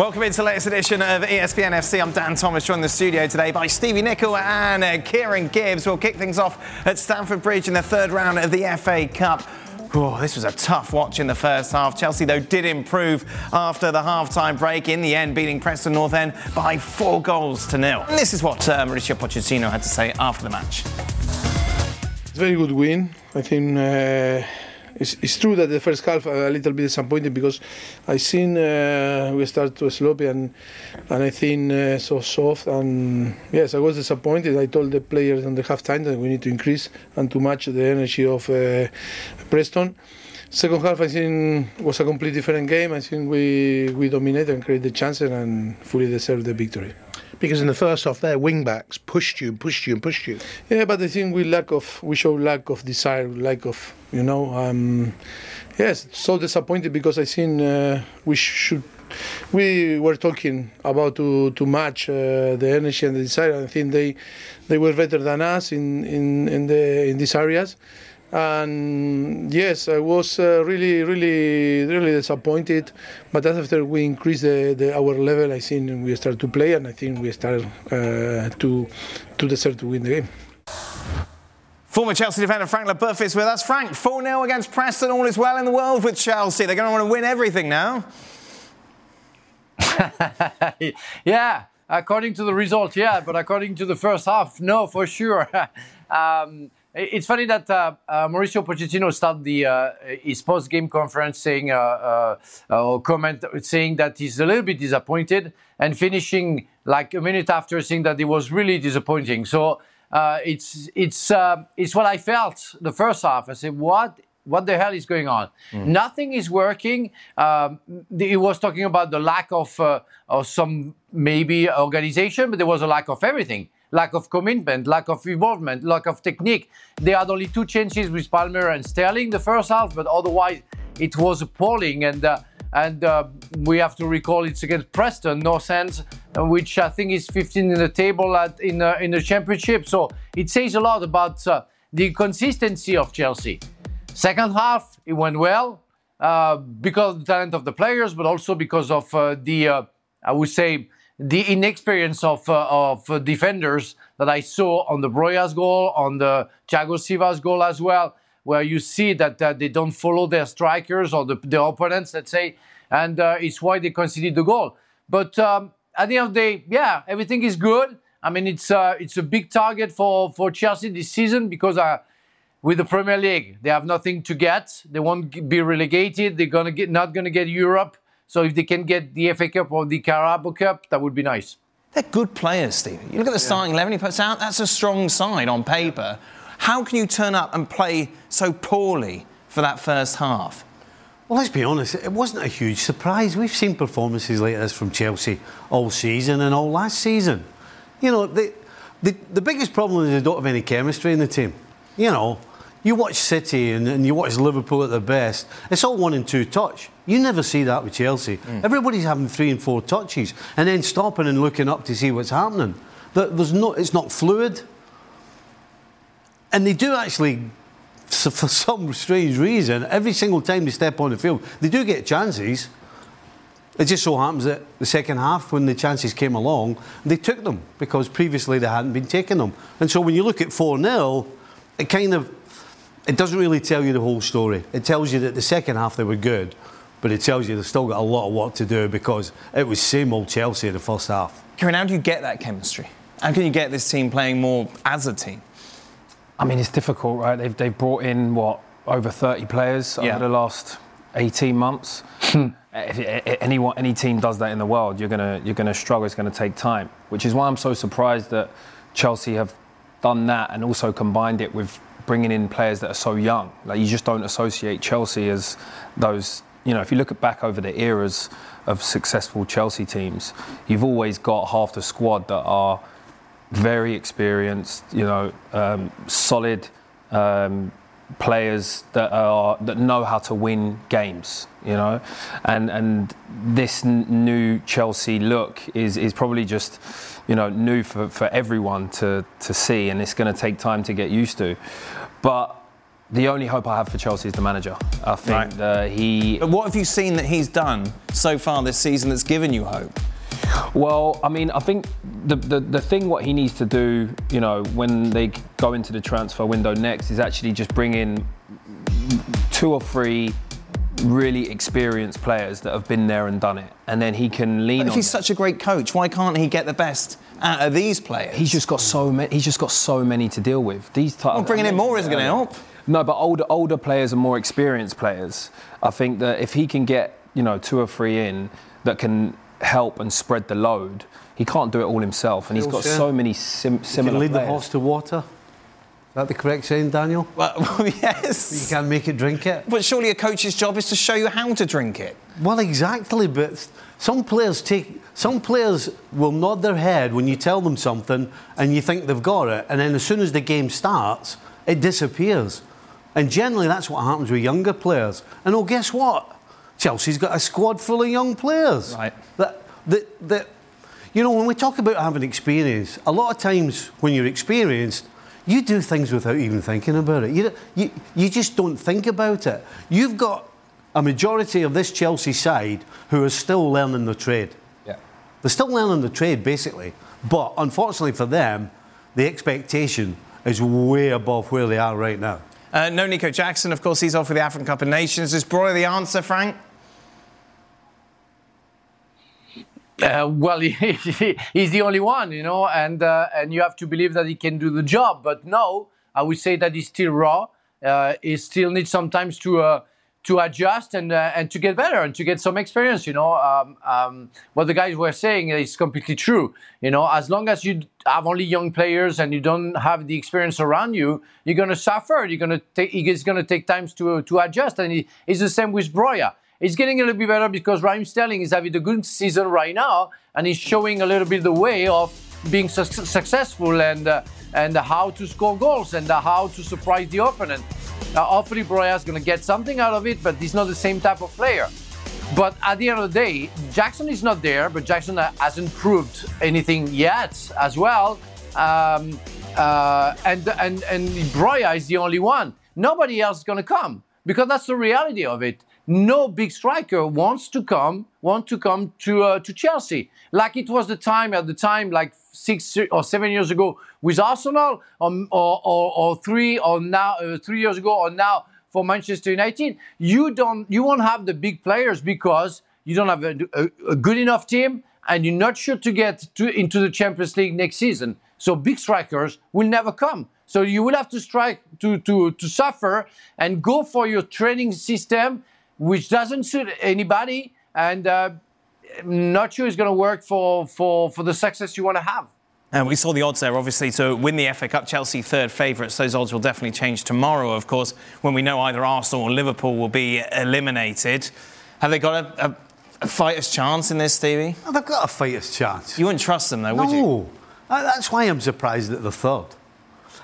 Welcome into the latest edition of ESPN FC. I'm Dan Thomas, joined in the studio today by Stevie Nicol and uh, Kieran Gibbs. We'll kick things off at Stamford Bridge in the third round of the FA Cup. Oh, this was a tough watch in the first half. Chelsea, though, did improve after the half-time break. In the end, beating Preston North End by four goals to nil. And this is what uh, Mauricio Pochettino had to say after the match. It's a very good win. I think uh, it's, it's, true that the first half a little bit disappointed because I seen uh, we start to sloppy and and I think uh, so soft and yes I was disappointed. I told the players on the half time that we need to increase and to match the energy of uh, Preston. Second half I think was a completely different game. I think we we dominated and created the chances and fully deserved the victory because in the first half their wing backs pushed you and pushed you and pushed you. Yeah, but I think we lack of we show lack of desire, lack of you know. Um, yes, so disappointed because I think uh, we should. We were talking about to to match uh, the energy and the desire. I think they they were better than us in in in the in these areas and yes, I was uh, really, really, really disappointed. But after we increased the, the, our level, I think we started to play, and I think we started uh, to to deserve to win the game. Former Chelsea defender Frank Leboeuf is with us. Frank, 4 0 against Preston. All is well in the world with Chelsea. They're going to want to win everything now. yeah, according to the result, yeah, but according to the first half, no, for sure. um, it's funny that uh, uh, Mauricio Pochettino started the uh, his post-game conference saying uh, uh, uh, or comment saying that he's a little bit disappointed, and finishing like a minute after saying that it was really disappointing. So it's it's it's what I felt the first half. I said, what what the hell is going on? Mm. Nothing is working. Um, he was talking about the lack of, uh, of some maybe organization, but there was a lack of everything lack of commitment, lack of involvement, lack of technique. They had only two chances with Palmer and Sterling the first half, but otherwise it was appalling. And uh, and uh, we have to recall it's against Preston, no sense, which I think is 15 in the table at, in uh, in the championship. So it says a lot about uh, the consistency of Chelsea. Second half, it went well uh, because of the talent of the players, but also because of uh, the I would say the inexperience of, uh, of uh, defenders that I saw on the Broja's goal, on the Thiago Silva's goal as well, where you see that they don't follow their strikers or the, opponents, let's say, and uh, it's why they conceded the goal. But um, at the end of the day, yeah, everything is good. I mean, it's uh, it's a big target for, for Chelsea this season because uh, with the Premier League, they have nothing to get. They won't be relegated. They're gonna get not gonna get Europe. So if they can get the FA Cup or the Carabao Cup, that would be nice. They're good players, Steve. You look at the yeah. starting 11 he puts out, that's a strong side on paper. How can you turn up and play so poorly for that first half? Well, let's be honest, it wasn't a huge surprise. We've seen performances like this from Chelsea all season and all last season. You know, the, the, the biggest problem is they don't have any chemistry in the team. You know, you watch City and, and, you watch Liverpool at their best, it's all one and two touch. You never see that with Chelsea. Mm. Everybody's having three and four touches and then stopping and looking up to see what's happening. There's no, it's not fluid. And they do actually, for some strange reason, every single time they step on the field, they do get chances. It just so happens that the second half, when the chances came along, they took them because previously they hadn't been taking them. And so when you look at 4 0, it kind of it doesn't really tell you the whole story. It tells you that the second half they were good, but it tells you they've still got a lot of work to do because it was same old Chelsea in the first half. Kieran, how do you get that chemistry? How can you get this team playing more as a team? I mean, it's difficult, right? They've, they've brought in, what, over 30 players yeah. over the last 18 months. Hmm. if, if anyone, any team does that in the world, you're going you're gonna struggle. It's going to take time, which is why I'm so surprised that Chelsea have done that and also combined it with bringing in players that are so young. Like you just don't associate Chelsea as those you know, if you look back over the eras of successful Chelsea teams, you've always got half the squad that are very experienced, you know, um, solid um, players that are that know how to win games, you know, and and this n- new Chelsea look is is probably just, you know, new for, for everyone to to see, and it's going to take time to get used to, but. The only hope I have for Chelsea is the manager. I think Right. that he But what have you seen that he's done so far this season that's given you hope? Well, I mean, I think the, the the thing what he needs to do, you know, when they go into the transfer window next, is actually just bring in two or three really experienced players that have been there and done it, and then he can lean But if on. he's them. such a great coach, why can't he get the best out of these players? He's just got so many. He's just got so many to deal with. These type. Well, bringing in more isn't going to help. No, but older older players and more experienced players. I think that if he can get you know two or three in that can help and spread the load, he can't do it all himself, and he's got Feels, yeah. so many sim- Can similar lead the players. horse to water. Is that the correct saying, Daniel? Well, yes. You can't make it drink it. But surely a coach's job is to show you how to drink it. Well, exactly, but some players take some players will nod their head when you tell them something and you think they've got it, and then as soon as the game starts, it disappears. And generally, that's what happens with younger players. And oh, guess what? Chelsea's got a squad full of young players. Right. That that that. You know, when we talk about having experience, a lot of times when you're experienced, you do things without even thinking about it. You, you, you just don't think about it. You've got a majority of this Chelsea side who are still learning the trade. Yeah. They're still learning the trade, basically. But unfortunately for them, the expectation is way above where they are right now. Uh, no Nico Jackson, of course, he's off for the African Cup of Nations. Is Broja the answer, Frank? Uh, well, he, he's the only one, you know, and uh, and you have to believe that he can do the job. But no, I would say that he's still raw. Uh, he still needs sometimes to uh, to adjust and uh, and to get better and to get some experience. You know, um, um, what the guys were saying is completely true. You know, as long as you have only young players and you don't have the experience around you, you're gonna suffer. You're gonna take. It's gonna take times to to adjust, and it- it's the same with Broja. It's getting a little bit better because Raheem Sterling is having a good season right now, and he's showing a little bit the way of being su- successful and uh, and how to score goals and uh, how to surprise the opponent. Uh, hopefully, Broja is going to get something out of it, but he's not the same type of player. But at the end of the day, Jackson is not there, but Jackson uh, hasn't proved anything yet as well. Um, uh, and and and Broja is the only one. Nobody else is going to come because that's the reality of it. No big striker wants to come want to come to uh, to Chelsea like it was the time at the time like six or seven years ago with Arsenal or or, or, or three or now uh, three years ago or now for Manchester United. You don't you won't have the big players because you don't have a, a, a good enough team and you're not sure to get to, into the Champions League next season. So big strikers will never come. So you will have to strike to, to, to suffer and go for your training system, which doesn't suit anybody, and uh, not sure it's going to work for, for, for the success you want to have. And we saw the odds there, obviously, to win the FA Cup. Chelsea third favourites. Those odds will definitely change tomorrow, of course, when we know either Arsenal or Liverpool will be eliminated. Have they got a, a, a fighter's chance in this, Stevie? Oh, they've got a fighter's chance. You wouldn't trust them, though, would you? No. That's why I'm surprised that they're third.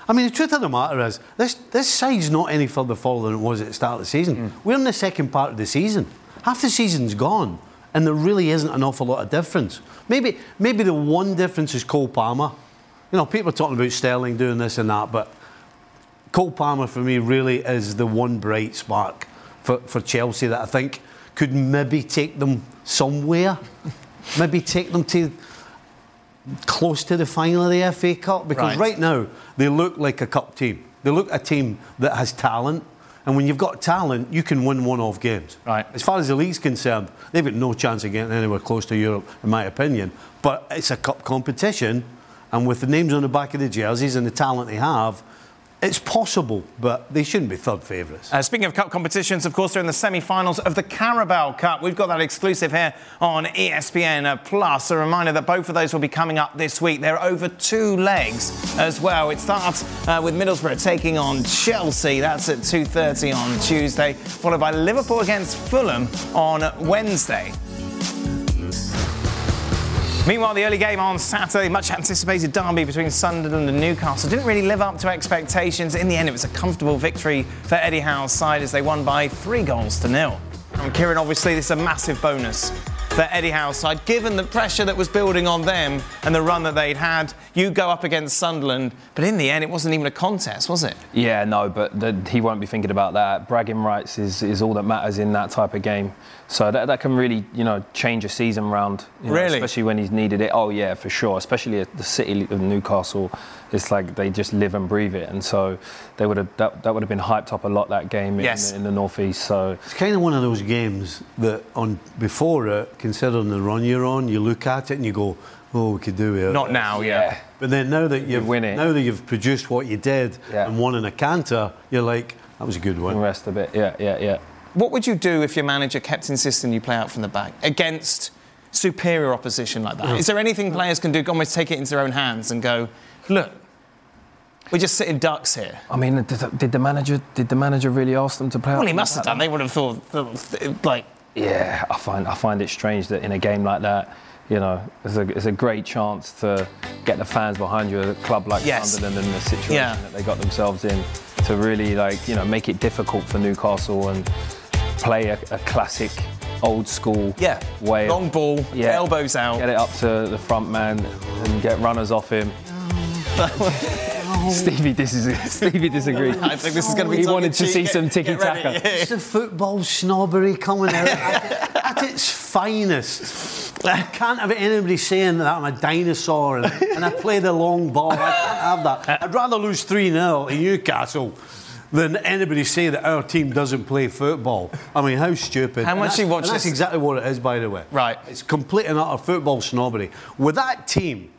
I mean, the truth of the matter is, this, this side's not any further forward than it was at the start of the season. Mm. We're in the second part of the season. Half the season's gone, and there really isn't an awful lot of difference. Maybe, maybe the one difference is Cole Palmer. You know, people are talking about Sterling doing this and that, but Cole Palmer for me really is the one bright spark for, for Chelsea that I think could maybe take them somewhere, maybe take them to close to the final of the FA Cup because Right. right. now they look like a cup team. They look a team that has talent. And when you've got talent, you can win one-off games. Right. As far as the league's concerned, they've got no chance of getting anywhere close to Europe, in my opinion. But it's a cup competition, and with the names on the back of the jerseys and the talent they have, it's possible, but they shouldn't be third favourites. Uh, speaking of cup competitions, of course, they're in the semi-finals of the Carabao Cup. We've got that exclusive here on ESPN uh, Plus. A reminder that both of those will be coming up this week. They're over two legs as well. It starts uh, with Middlesbrough taking on Chelsea. That's at 2:30 on Tuesday, followed by Liverpool against Fulham on Wednesday. Meanwhile, the early game on Saturday, much anticipated derby between Sunderland and Newcastle, didn't really live up to expectations. In the end, it was a comfortable victory for Eddie Howe's side as they won by three goals to nil. And Kieran, obviously, this is a massive bonus for Eddie Howe's side, given the pressure that was building on them and the run that they'd had. You go up against Sunderland, but in the end, it wasn't even a contest, was it? Yeah, no, but the, he won't be thinking about that. Bragging rights is, is all that matters in that type of game. So that, that can really, you know, change a season round. You know, Really? Especially when he's needed it. Oh yeah, for sure. Especially at the city of Newcastle, it's like they just live and breathe it, and so they would have that, that would have been hyped up a lot that game Yes. in, in the northeast. So It's kind of one of those games that on before it, considering the run you're on, you look at it and you go, "Oh, we could do it." Not now, yeah. But then now that you've win it. now that you've produced what you did Yeah. and won in a canter, you're like, "That was a good the one." rest of it, yeah, yeah, yeah. What would you do if your manager kept insisting you play out from the back against superior opposition like that? Is there anything players can do, almost take it into their own hands and go, look, we're just sitting ducks here? I mean, did, the- did the manager did the manager really ask them to play? out Well, he must have done. They would have thought, like, Yeah, I find I find it strange that in a game like that, you know, it's a, it's a great chance to get the fans behind you. A club like Yes. Sunderland and the situation Yeah. that they got themselves in, to really like you know make it difficult for Newcastle and play a, a classic, old school yeah, way. of- long ball, Yeah. elbows out. Get it up to the front man and get runners off him. Stevie, this is Stevie disagrees. I think this is going to be He wanted to see Get- some tiki get ready. taka. It's the football snobbery coming out at, at its finest. I can't have anybody saying that I'm a dinosaur and, and I play the long ball. I can't have that. I'd rather lose 3 0 in Newcastle than anybody say that our team doesn't play football. I mean, how stupid. How much you watch and That's this- exactly what it is, by the way. Right. It's complete and utter football snobbery. With that team,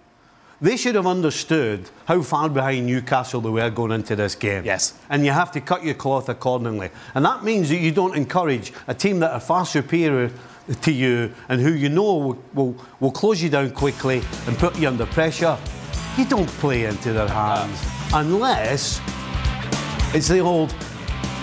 they should have understood how far behind Newcastle they were going into this game. Yes. And you have to cut your cloth accordingly. And that means that you don't encourage a team that are far superior to you and who you know will, will, will close you down quickly and put you under pressure. You don't play into their hands unless it's the old,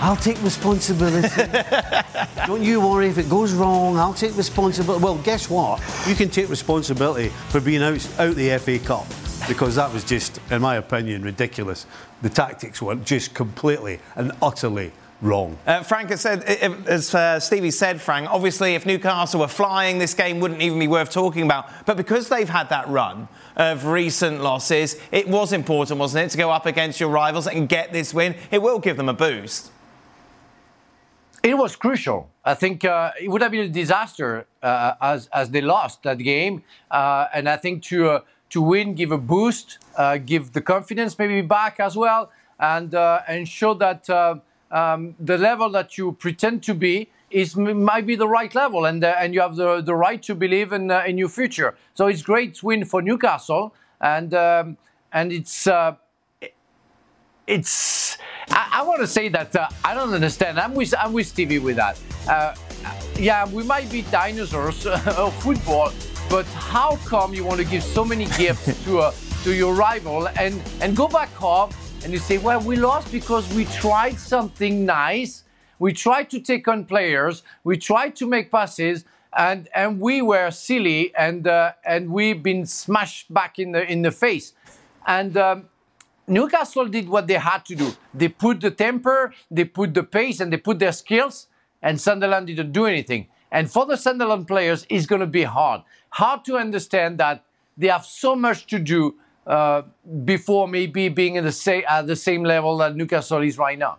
I'll take responsibility. Don't you worry if it goes wrong. I'll take responsibility. Well, guess what? You can take responsibility for being out, out the FA Cup because that was just, in my opinion, ridiculous. The tactics were just completely and utterly wrong. Uh, Frank has said, as uh, Stevie said, Frank, obviously if Newcastle were flying, this game wouldn't even be worth talking about. But because they've had that run of recent losses, it was important, wasn't it, to go up against your rivals and get this win? It will give them a boost. It was crucial. I think uh, it would have been a disaster uh, as as they lost that game, uh, and I think to uh, to win, give a boost, uh, give the confidence maybe back as well, and uh, and show that uh, um, the level that you pretend to be is might be the right level, and uh, and you have the the right to believe in uh, in your future. So it's great win for Newcastle, and um, and it's. Uh, it's I, I want to say that uh, I don't understand. I'm with I'm with Stevie with that. Uh, yeah, we might be dinosaurs of football, but how come you want to give so many gifts to a, to your rival and and go back home and you say, well, we lost because we tried something nice. We tried to take on players. We tried to make passes. And, and we were silly and uh, and we've been smashed back in the in the face, and um, Newcastle did what they had to do. They put the temper, they put the pace, and they put their skills, and Sunderland didn't do anything. And for the Sunderland players, it's going to be hard. Hard to understand that they have so much to do uh, before maybe being in the sa- at the same level that Newcastle is right now.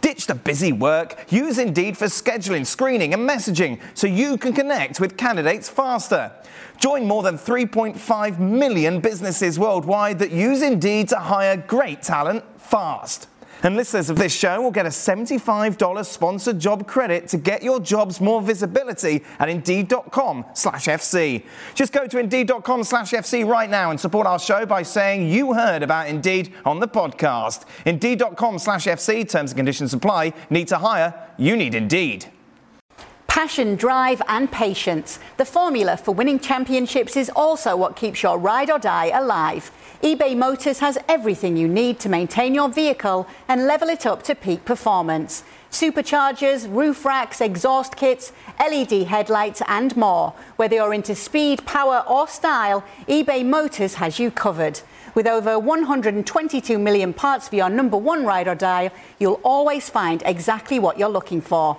Ditch the busy work. Use Indeed for scheduling, screening, and messaging so you can connect with candidates faster. Join more than 3.5 million businesses worldwide that use Indeed to hire great talent fast. And listeners of this show will get a $75 sponsored job credit to get your jobs more visibility at Indeed.com slash FC. Just go to Indeed.com slash FC right now and support our show by saying you heard about Indeed on the podcast. Indeed.com slash FC, terms and conditions apply. Need to hire? You need Indeed. Passion, drive, and patience. The formula for winning championships is also what keeps your ride or die alive. eBay Motors has everything you need to maintain your vehicle and level it up to peak performance. Superchargers, roof racks, exhaust kits, LED headlights, and more. Whether you're into speed, power, or style, eBay Motors has you covered. With over 122 million parts for your number one ride or die, you'll always find exactly what you're looking for.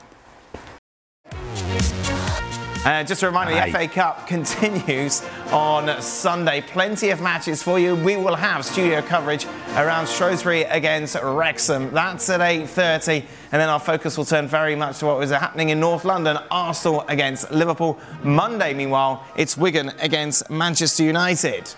Uh, just a reminder, the FA Cup continues on Sunday. Plenty of matches for you. We will have studio coverage around Shrewsbury against Wrexham. That's at 8.30. And then our focus will turn very much to what was happening in North London. Arsenal against Liverpool. Monday, meanwhile, it's Wigan against Manchester United.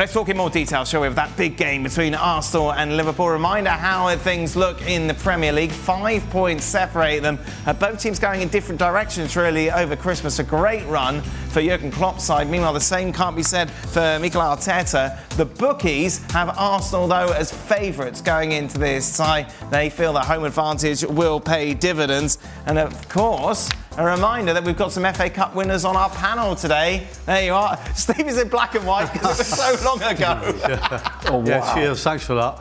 Let's talk in more detail, shall we, of that big game between Arsenal and Liverpool. Reminder how things look in the Premier League. Five points separate them. Uh, both teams going in different directions, really, over Christmas. A great run for Jurgen Klopp's side. Meanwhile, the same can't be said for Mikel Arteta. The bookies have Arsenal, though, as favourites going into this tie. They feel that home advantage will pay dividends. And of course, a reminder that we've got some FA Cup winners on our panel today. There you are. Steve is in black and white because it was so long ago. oh, wow. Yeah, cheers. Thanks for that.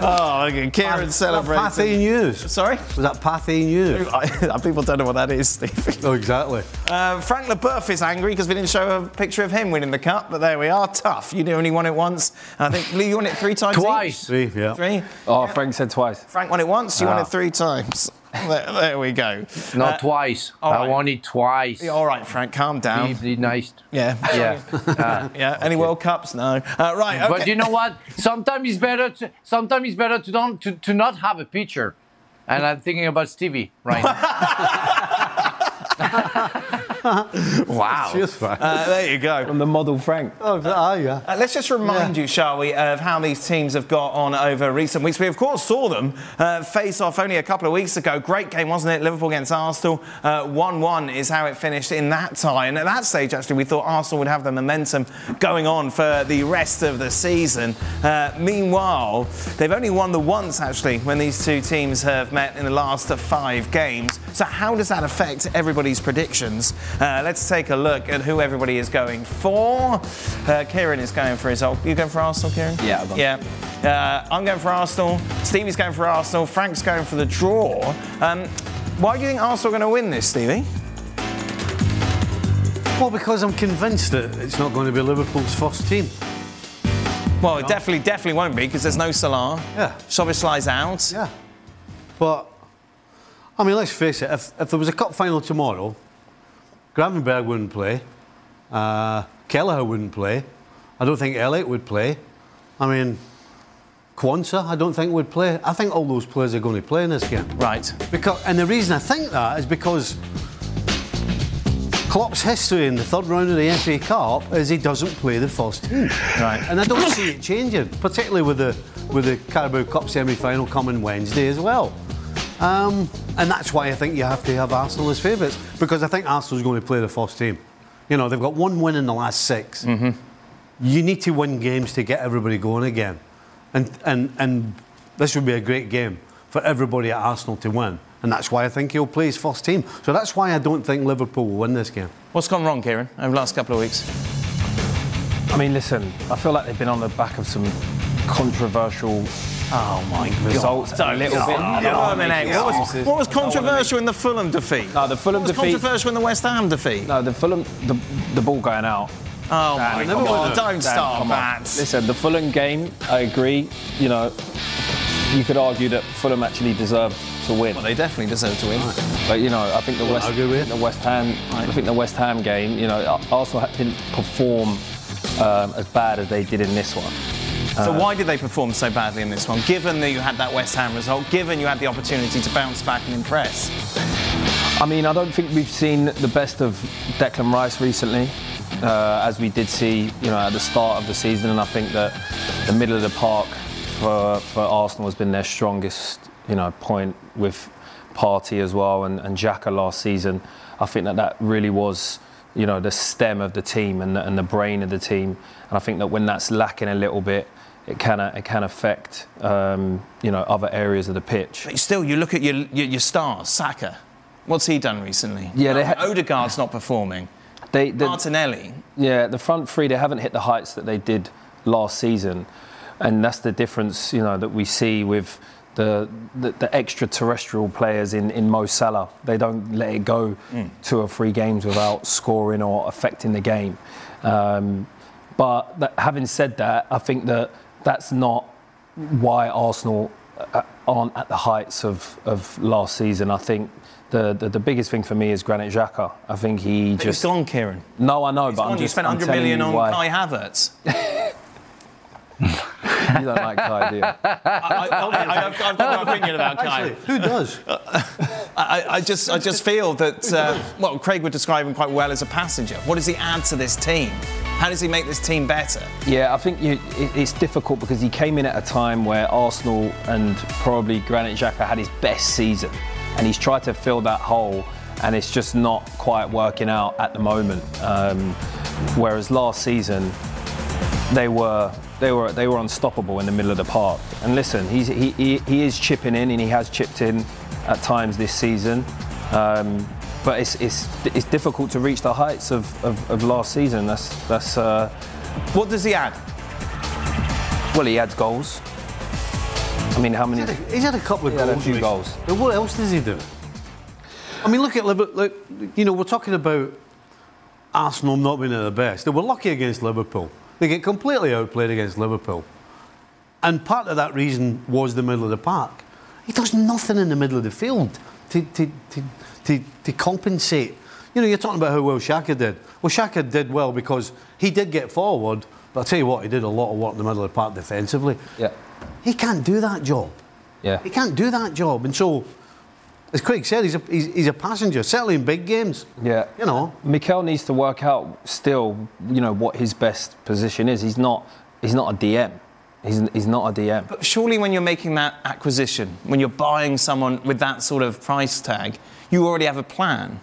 oh, okay. Kieran celebrating. Pathé News. Sorry? Was that Pathé News? People don't know what that is, Steve. Oh, exactly. Uh, Frank Leboeuf is angry because we didn't show a picture of him winning the cup, but there we are. Tough. You only won it once. I think, Lee, you won it three times Twice. Each? Three, yeah. Three? Oh, yeah. Frank said twice. Frank won it once, you ah. won it three times. There, there, we go. Not uh, twice. I right. won it twice. Yeah, all right, Frank, calm down. Be, be nice. Yeah. Yeah. uh, yeah. Any okay. World Cups? No. Uh, right. Okay. But you know what? Sometimes it's better to sometimes it's better to don't to, to not have a picture. And I'm thinking about Stevie right now. wow. Cheers, uh, there you go. From the model Frank. Oh, oh yeah. Uh, let's just remind yeah. you, shall we, of how these teams have got on over recent weeks. We, of course, saw them uh, face off only a couple of weeks ago. Great game, wasn't it? Liverpool against Arsenal. 1 uh, 1 is how it finished in that tie. And at that stage, actually, we thought Arsenal would have the momentum going on for the rest of the season. Uh, meanwhile, they've only won the once, actually, when these two teams have met in the last five games. So, how does that affect everybody's predictions? Uh, let's take a look at who everybody is going for. Uh, Kieran is going for his old. You going for Arsenal, Kieran? Yeah. Yeah. Uh, I'm going for Arsenal. Stevie's going for Arsenal. Frank's going for the draw. Um, why do you think Arsenal are going to win this, Stevie? Well, because I'm convinced that it's not going to be Liverpool's first team. Well, it definitely, definitely won't be because there's no Salah. Yeah. Szoboszlai's out. Yeah. But, I mean, let's face it, if, if there was a cup final tomorrow, Gravenberch wouldn't play. Uh, Kelleher wouldn't play. I don't think Elliott would play. I mean, Quansah, I don't think would play. I think all those players are going to play in this game. Right. Because, and the reason I think that is because Klopp's history in the third round of the FA Cup is he doesn't play the first team. Right. And I don't see it changing, particularly with the with the Carabao Cup semi-final coming Wednesday as well. Um, and that's why I think you have to have Arsenal as favourites because I think Arsenal's going to play the first team. You know, they've got one win in the last 6 mm-hmm. You need to win games to get everybody going again. And, and, and this would be a great game for everybody at Arsenal to win. And that's why I think he'll play his first team. So that's why I don't think Liverpool will win this game. What's gone wrong, Kieran, over the last couple of weeks? I mean, listen, I feel like they've been on the back of some controversial Oh my God. results a little bit. I don't wanna make Dominate. What was, what was I don't wanna controversial in the Fulham defeat? No, the Fulham what was defeat- controversial in the West Ham defeat? No, the Fulham, the, the ball going out. Oh my Dan, come God! on. Don't Dan, start come on. that. Listen, the Fulham game, I agree. You know, you could argue that Fulham actually deserved to win. Well, they definitely deserve to win. But you know, I think the West, argue with the West Ham, I think the West Ham game, you know, Arsenal didn't perform um, as bad as they did in this one. So why did they perform so badly in this one? Given that you had that West Ham result, given you had the opportunity to bounce back and impress. I mean, I don't think we've seen the best of Declan Rice recently, uh, as we did see, you know, at the start of the season. And I think that the middle of the park for, for Arsenal has been their strongest, you know, point with Partey as well and, and Xhaka last season. I think that that really was, you know, the stem of the team and the, and the brain of the team. And I think that when that's lacking a little bit, it can it can affect, um, you know, other areas of the pitch. But still, you look at your, your, your stars, Saka. What's he done recently? Yeah, they ha- Odegaard's not performing. They, the- Martinelli. Yeah, the front three they haven't hit the heights that they did last season, and that's the difference, you know, that we see with the the, the extraterrestrial players in in Mo Salah. They don't let it go two or three games without scoring or affecting the game. Um, but that, having said that, I think that that's not why Arsenal uh, aren't at the heights of, of last season. I think. The, the, the biggest thing for me is Granit Xhaka. I think he But just he's gone, Kieran. no, I know, He's but gone. I'm you just spent I'm 100 telling million you on why. Kai Havertz. You don't like Kai, do you? I, I, have got my opinion about Kai. Actually, who does? I, I just, I just feel that, uh, well, Craig would describe him quite well as a passenger. What does he add to this team? How does he make this team better? Yeah, I think you, it, it's difficult because he came in at a time where Arsenal and probably Granit Xhaka had his best season, and he's tried to fill that hole, and it's just not quite working out at the moment. Um, whereas last season, they were they were they were unstoppable in the middle of the park. And listen, he's, he, he he is chipping in, and he has chipped in at times this season. Um, but it's, it's it's difficult to reach the heights of, of, of last season. That's that's. Uh, What does he add? well, he adds goals. I mean, how many? He's had a- He's had a couple of had a goals. few goals. But what else does he do? I mean, look at Liverpool. Look, you know, we're talking about Arsenal not being at the best. They were lucky against Liverpool. They get completely outplayed against Liverpool. And part of that reason was the middle of the park. He does nothing in the middle of the field to, to, to, to, to compensate. You know, you're talking about how well Xhaka did. Well, Xhaka did well because he did get forward, but I'll tell you what, he did a lot of work in the middle of the park defensively. Yeah. He can't do that job. Yeah. He can't do that job. And so, as Craig said, he's a, he's, he's a passenger, certainly in big games. Yeah. You know, Mikel needs to work out still, you know, what his best position is. He's not he's not a DM. He's, he's not a DM. But surely when you're making that acquisition, when you're buying someone with that sort of price tag, you already have a plan.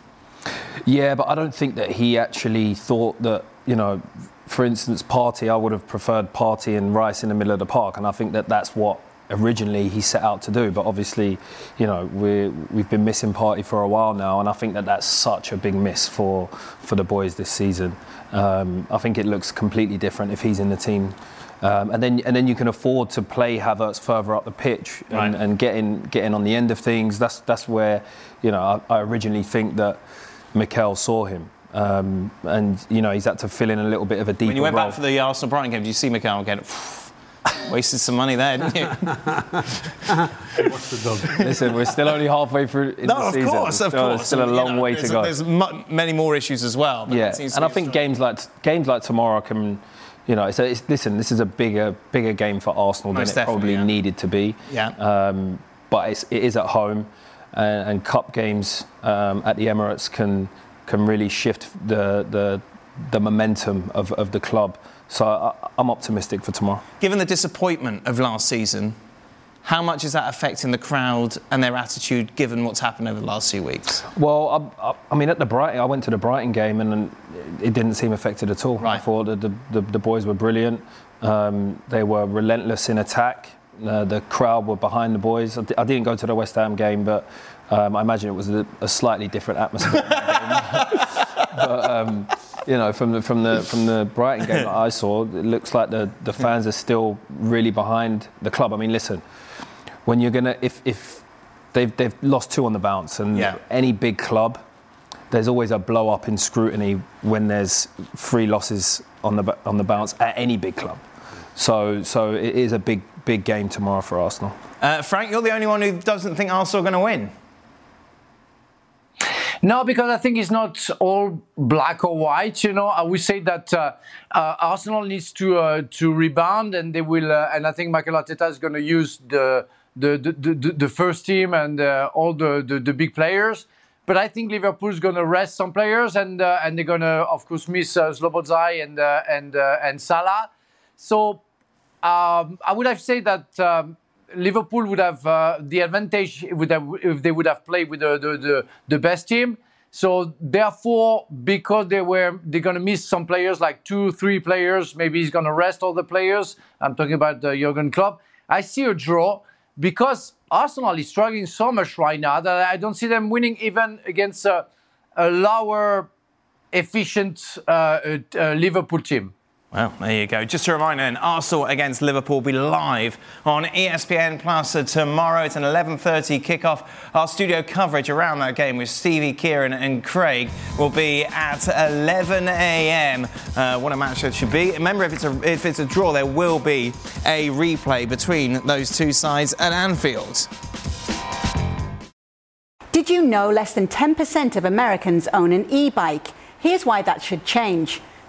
Yeah, but I don't think that he actually thought that, you know, for instance, Partey, I would have preferred Partey and Rice in the middle of the park, and I think that that's what originally he set out to do. But obviously, you know, we we've been missing Partey for a while now, and I think that that's such a big miss for for the boys this season. Um, I think it looks completely different if he's in the team. Um, and then, and then you can afford to play Havertz further up the pitch and, Right. and getting getting on the end of things. That's that's where, you know, I, I originally think that Mikel saw him. Um, and you know he's had to fill in a little bit of a deeper When you went role. back for the Arsenal Brighton game, did you see Mikel again? Wasted some money there, didn't you? Listen, we're still only halfway through in no, the of season. course, There's of still, course. Still a You long know, way there's, to go. There's mu- many more issues as well. but yeah, seems and I think games like games like tomorrow can, you know, a, it's listen. This is a bigger bigger game for Arsenal Most than it probably yeah. needed to be. Yeah. Um, but it's, it is at home, and, and cup games um, at the Emirates can can really shift the the, the momentum of, of the club. So I, I'm optimistic for tomorrow. Given the disappointment of last season, how much is that affecting the crowd and their attitude given what's happened over the last few weeks? Well, I, I, I mean, at the Brighton, I went to the Brighton game and it didn't seem affected at all. I thought the, the, the boys were brilliant. Um, they were relentless in attack. Uh, the crowd were behind the boys. I, I didn't go to the West Ham game, but um, I imagine it was a, a slightly different atmosphere. in that game. but um, you know, from the from the from the Brighton game that I saw, it looks like the, the fans are still really behind the club. I mean, listen, when you're gonna if if they've they've lost two on the bounce, and Yeah. any big club, there's always a blow up in scrutiny when there's three losses on the on the bounce at any big club. So so it is a big big game tomorrow for Arsenal. Uh, Frank, you're the only one who doesn't think Arsenal are going to win. No, because I think it's not all black or white. You know, I would say that uh, uh, Arsenal needs to uh, to rebound, and they will. Uh, and I think Mikel Arteta is going to use the the, the, the the first team and uh, all the, the the big players. But I think Liverpool is going to rest some players, and uh, and they're going to, of course, miss uh, Slobozai and and and Salah. So um, I would have said that um, Liverpool would have uh, the advantage would have, if they would have played with the, the, the, the best team. So therefore, because they were they're going to miss some players, like two, three players, maybe he's going to rest all the players. I'm talking about the Jurgen Klopp. I see a draw because Arsenal is struggling so much right now that I don't see them winning even against a, a lower efficient uh, uh, uh, Liverpool team. Well, there you go. Just a reminder, then, Arsenal against Liverpool will be live on ESPN Plus tomorrow. It's an 11:30 kickoff. Our studio coverage around that game with Stevie, Kieran, and Craig will be at 11 a.m. Uh, what a match that should be! Remember, if it's a if it's a draw, there will be a replay between those two sides at Anfield. Did you know less than 10% of Americans own an e bike? Here's why that should change.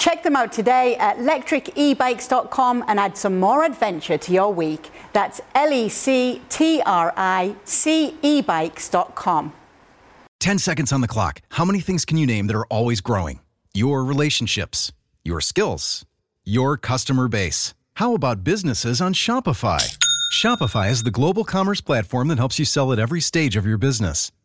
Check them out today at lectricebikes.com and add some more adventure to your week. That's L E C T R I C E bikes.com. 10 seconds on the clock. How many things can you name that are always growing? Your relationships, your skills, your customer base. How about businesses on Shopify? Shopify is the global commerce platform that helps you sell at every stage of your business.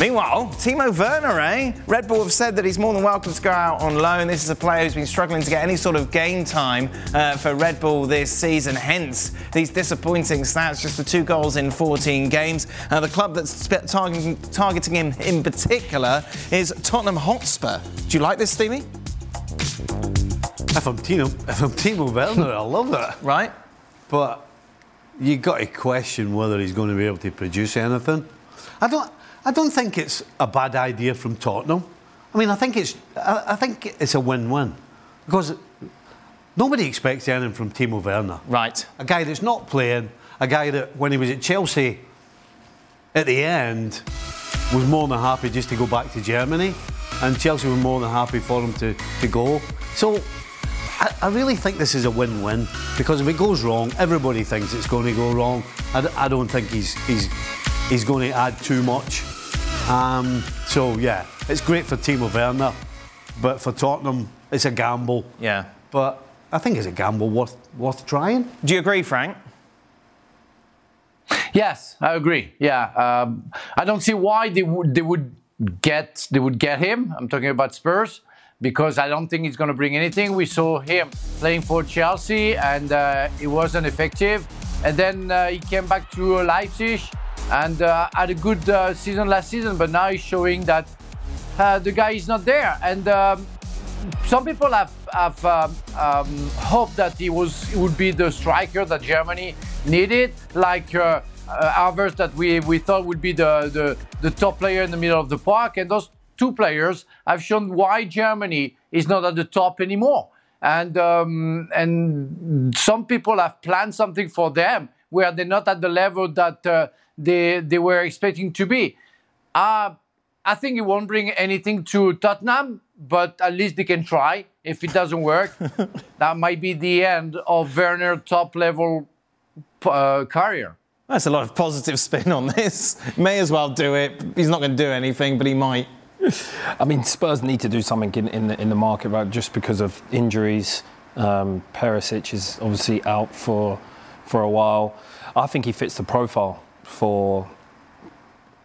Meanwhile, Timo Werner, eh? Red Bull have said that he's more than welcome to go out on loan. This is a player who's been struggling to get any sort of game time uh, for Red Bull this season. Hence, these disappointing stats, just the two goals in 14 games. Uh, the club that's sp- targeting, targeting him in particular is Tottenham Hotspur. Do you like this, Stevie? If I'm Timo, if I'm Timo Werner, I love it. Right? But you've got to question whether he's going to be able to produce anything. I don't. I don't think it's a bad idea from Tottenham. I mean, I think it's. I, I think it's a win-win because nobody expects anything from Timo Werner. Right. A guy that's not playing, a guy that when he was at Chelsea, at the end, was more than happy just to go back to Germany, and Chelsea were more than happy for him to, to go. So I, I really think this is a win-win because if it goes wrong, everybody thinks it's going to go wrong. I don't think he's he's he's going to add too much. Um, so yeah, it's great for Timo Werner, but for Tottenham, it's a gamble. Yeah. But I think it's a gamble worth worth trying. Do you agree, Frank? Yes, I agree. Yeah, um, I don't see why they would they would get they would get him. I'm talking about Spurs because I don't think he's going to bring anything. We saw him playing for Chelsea and uh, it wasn't effective. And then uh, he came back to Leipzig and uh, had a good uh, season last season, but now he's showing that uh, the guy is not there. And um, some people have, have um, um, hoped that he was he would be the striker that Germany needed, like uh, uh, that we, we thought would be the, the, the top player in the middle of the park. And those two players have shown why Germany is not at the top anymore. And um, and some people have planned something for them where they're not at the level that uh, they they were expecting to be. Uh, I think it won't bring anything to Tottenham, but at least they can try. If it doesn't work, that might be the end of Werner top level uh, career. That's a lot of positive spin on this. May as well do it. He's not going to do anything, but he might. I mean, Spurs need to do something in, in, the, in the market, right? Just because of injuries. Um, Perisic is obviously out for for a while. I think he fits the profile for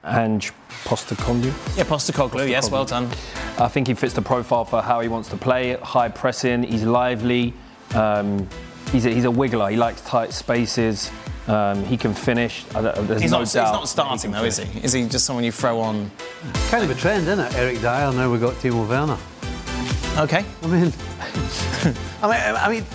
Ange Postecoglou. Yeah, Postecoglou. Yes, well done. I think he fits the profile for how he wants to play. High pressing. He's lively. Um, he's a, he's a wiggler. He likes tight spaces. Um, he can finish. There's he's, no not, doubt he's not starting though, is he? Is he just someone you throw on? Kind of a trend, isn't it? Eric Dier. Now we've got Timo Werner. Okay. I mean, I mean, I mean,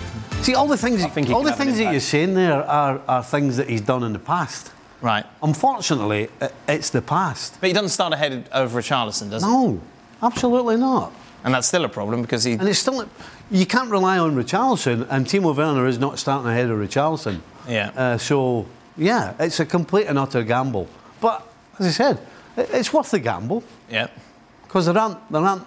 see all the things. all the things that you're saying there are, are things that he's done in the past. Right. Unfortunately, it's the past. But he doesn't start ahead over Richarlison, does he? No, absolutely not. And that's still a problem because he. And it's still. You can't rely on Richarlison, and Timo Werner is not starting ahead of Richarlison. Yeah. Uh, so, yeah, it's a complete and utter gamble. But as I said, it's worth the gamble. Yeah. Because there aren't there aren't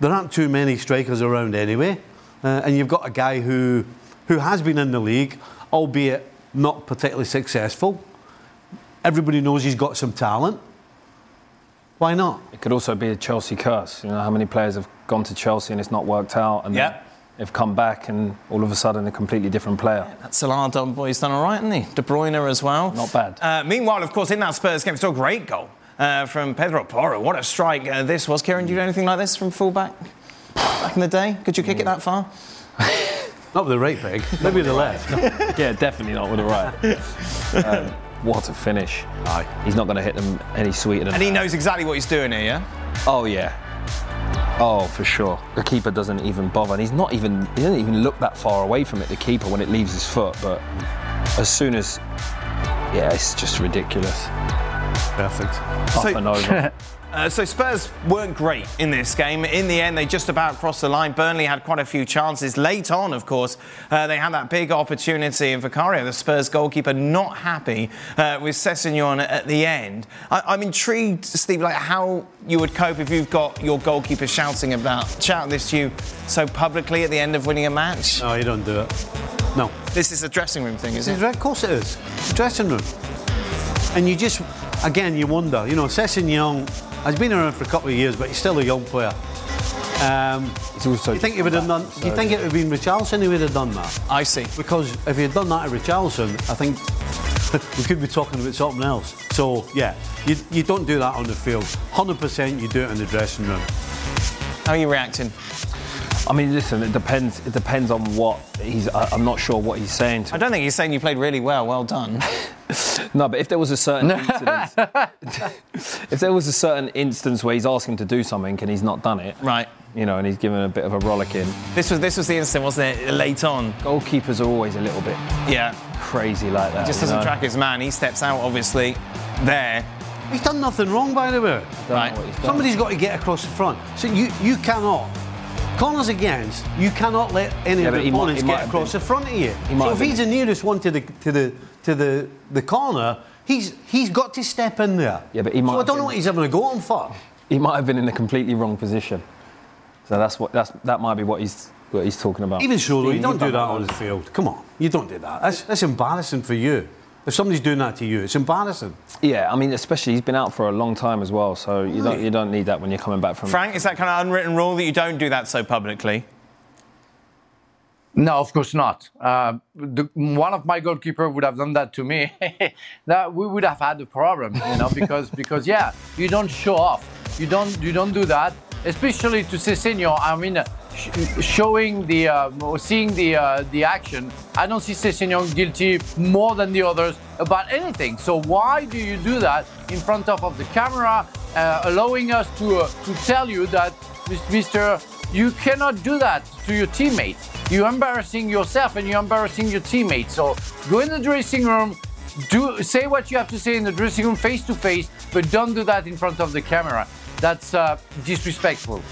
there aren't too many strikers around anyway, uh, and you've got a guy who who has been in the league, albeit not particularly successful. Everybody knows he's got some talent. Why not? It could also be a Chelsea curse. You know how many players have gone to Chelsea and it's not worked out, and yeah. they've come back and all of a sudden a completely different player. Yeah, that Salah done boy's done all right, hasn't he? De Bruyne as well. Not bad. Uh, meanwhile, of course, in that Spurs game, still a great goal uh, from Pedro Porro. What a strike uh, this was. Kieran, do you do anything like this from fullback back in the day? Could you kick mm. it that far? not with the right peg, maybe with the left. yeah, definitely not with the right. Um, what a finish. Aye. He's not going to hit them any sweeter than And he knows exactly what he's doing here, yeah? Oh, yeah. Oh, for sure. The keeper doesn't even bother. And he's not even, he doesn't even look that far away from it, the keeper, when it leaves his foot. But as soon as, yeah, it's just ridiculous. Perfect. Up so, and over. Uh, so Spurs weren't great in this game. In the end, they just about crossed the line. Burnley had quite a few chances. Late on, of course, uh, they had that big opportunity. in Vicario, the Spurs goalkeeper, not happy uh, with Sessegnon at the end. I- am intrigued, Steve, like how you would cope if you've got your goalkeeper shouting about shouting this to you so publicly at the end of winning a match. No, you don't do it. No. This is a dressing room thing, is it? Of course it is. Dressing room. And you just, again, you wonder. You know, Sessegnon He's been around for a couple of years, but he's still a young player. Um, you think he would have done? Do you think it would have been Richarlison who would have done that? I see. Because if he had done that to Richarlison, I think we could be talking about something else. So yeah, you, you don't do that on the field. Hundred percent, you do it in the dressing room. How are you reacting? I mean, listen, it depends. It depends on what he's. I'm not sure what he's saying. I don't think he's saying you played really well. Well done. no, but if there was a certain incident, if there was a certain instance where he's asking to do something and he's not done it, right? You know, and he's given a bit of a rollicking. This was this was the incident, wasn't it? Late on. Goalkeepers are always a little bit yeah crazy like that. He just doesn't know? track his man. He steps out, obviously, there. He's done nothing wrong, by the way. Right. Somebody's got to get across the front. So you you cannot corners against, you cannot let any yeah, of the opponents might, get across been, the front of you. So if he's the nearest one to the to the to the, the corner, he's he's got to step in there. Yeah, but he might. So I don't know what he's having a go on for. He might have been in a completely wrong position. So that's what that's that might be what he's what he's talking about. Even so, though, you don't do that on the field. Come on, you don't do that. That's that's embarrassing for you. If somebody's doing that to you, it's embarrassing. Yeah, I mean, especially he's been out for a long time as well, so you don't you don't need that when you're coming back from. Frank, is that kind of unwritten rule that you don't do that so publicly? No, of course not. Uh, the, one of my goalkeeper would have done that to me. that we would have had a problem, you know, because because yeah, you don't show off. You don't you don't do that, especially to Sessegnon. I mean, showing the uh, seeing the uh, the action, I don't see Sessegnon guilty more than the others about anything. So why do you do that in front of, of the camera, uh, allowing us to uh, to tell you that, Mister, you cannot do that to your teammates. You're embarrassing yourself and you're embarrassing your teammates. So go in the dressing room. Do say what you have to say in the dressing room face to face, but don't do that in front of the camera. That's uh, disrespectful.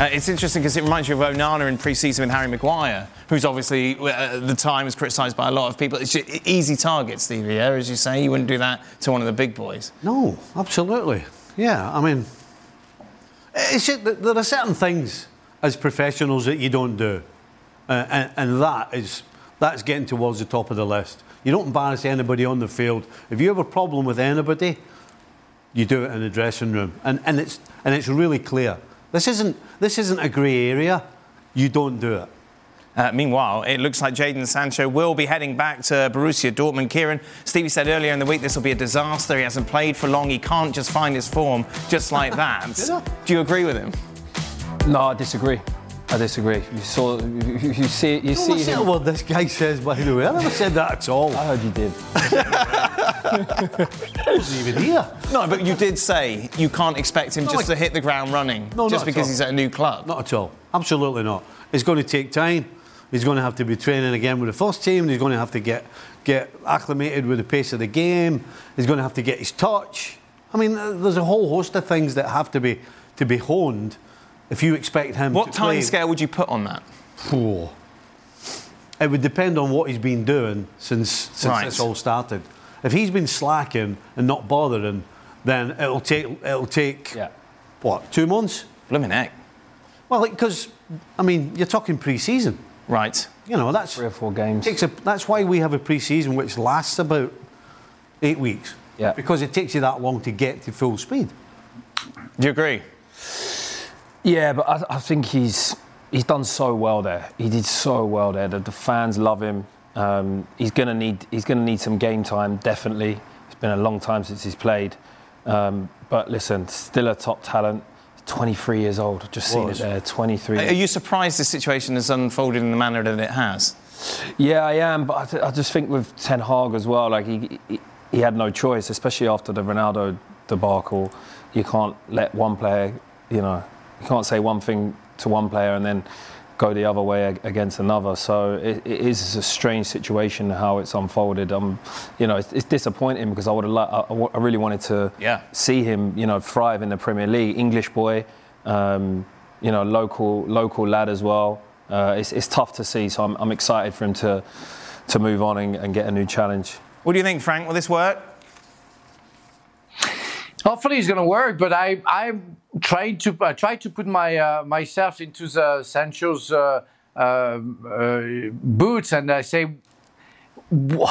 Uh, it's interesting because it reminds you of Onana in pre-season with Harry Maguire, who's obviously uh, at the time was criticised by a lot of people. It's easy target, Stevie. Yeah, as you say, you wouldn't do that to one of the big boys. No, absolutely. Yeah, I mean, there are certain things as professionals that you don't do, uh, and, and that is that's getting towards the top of the list. You don't embarrass anybody on the field. If you have a problem with anybody, you do it in the dressing room, and, and it's and it's really clear. This isn't this isn't a grey area. You don't do it. Uh, meanwhile, it looks like Jadon Sancho will be heading back to Borussia Dortmund. Kieran, Stevie said earlier in the week this will be a disaster. He hasn't played for long. He can't just find his form just like that. Do you agree with him? No, I disagree. I disagree. You saw, you, you see, you see Listen to him. what this guy says, by the way. I never said that at all. I heard you did. Wasn't even here. No, but you did say you can't expect him No, just I- to hit the ground running No, just not at because he's at a new club. Not at all. Absolutely not. It's going to take time. He's going to have to be training again with the first team. He's going to have to get get acclimated with the pace of the game. He's going to have to get his touch. I mean, there's a whole host of things that have to be to be honed if you expect him What to play. time scale would you put on that? Four. It would depend on what he's been doing since since Right. this all started. If he's been slacking and not bothering, then it'll take it'll take Yeah. what two months? Blooming heck. Well, because I mean, you're talking pre-season. Right. You know, that's Three or four games. takes a, that's why we have a pre-season which lasts about eight weeks. Yeah. Because it takes you that long to get to full speed. Do you agree? Yeah, but I, I think he's he's done so well there. He did so well there. The, the fans love him. Um, he's gonna need he's gonna need some game time. Definitely, it's been a long time since he's played. Um, but listen, still a top talent. 23 years old. Just seen it there. 23. Are you surprised the situation has unfolded in the manner that it has? Yeah, I am, but I, th- I just think with Ten Hag as well, like he, he he had no choice, especially after the Ronaldo debacle. You can't let one player, you know, you can't say one thing to one player and then go the other way against another. So it, it is a strange situation how it's unfolded. Um, you know, it's, it's disappointing because I would have, li- I, I I really wanted to Yeah. see him, you know, thrive in the Premier League. English boy, um, you know, local local lad as well. Uh, it's, it's tough to see, so I'm, I'm excited for him to to move on and, and get a new challenge. What do you think, Frank? Will this work? Hopefully it's going to work, but I I tried to I tried to put my uh, myself into the Sancho's uh, uh, uh, boots, and I say,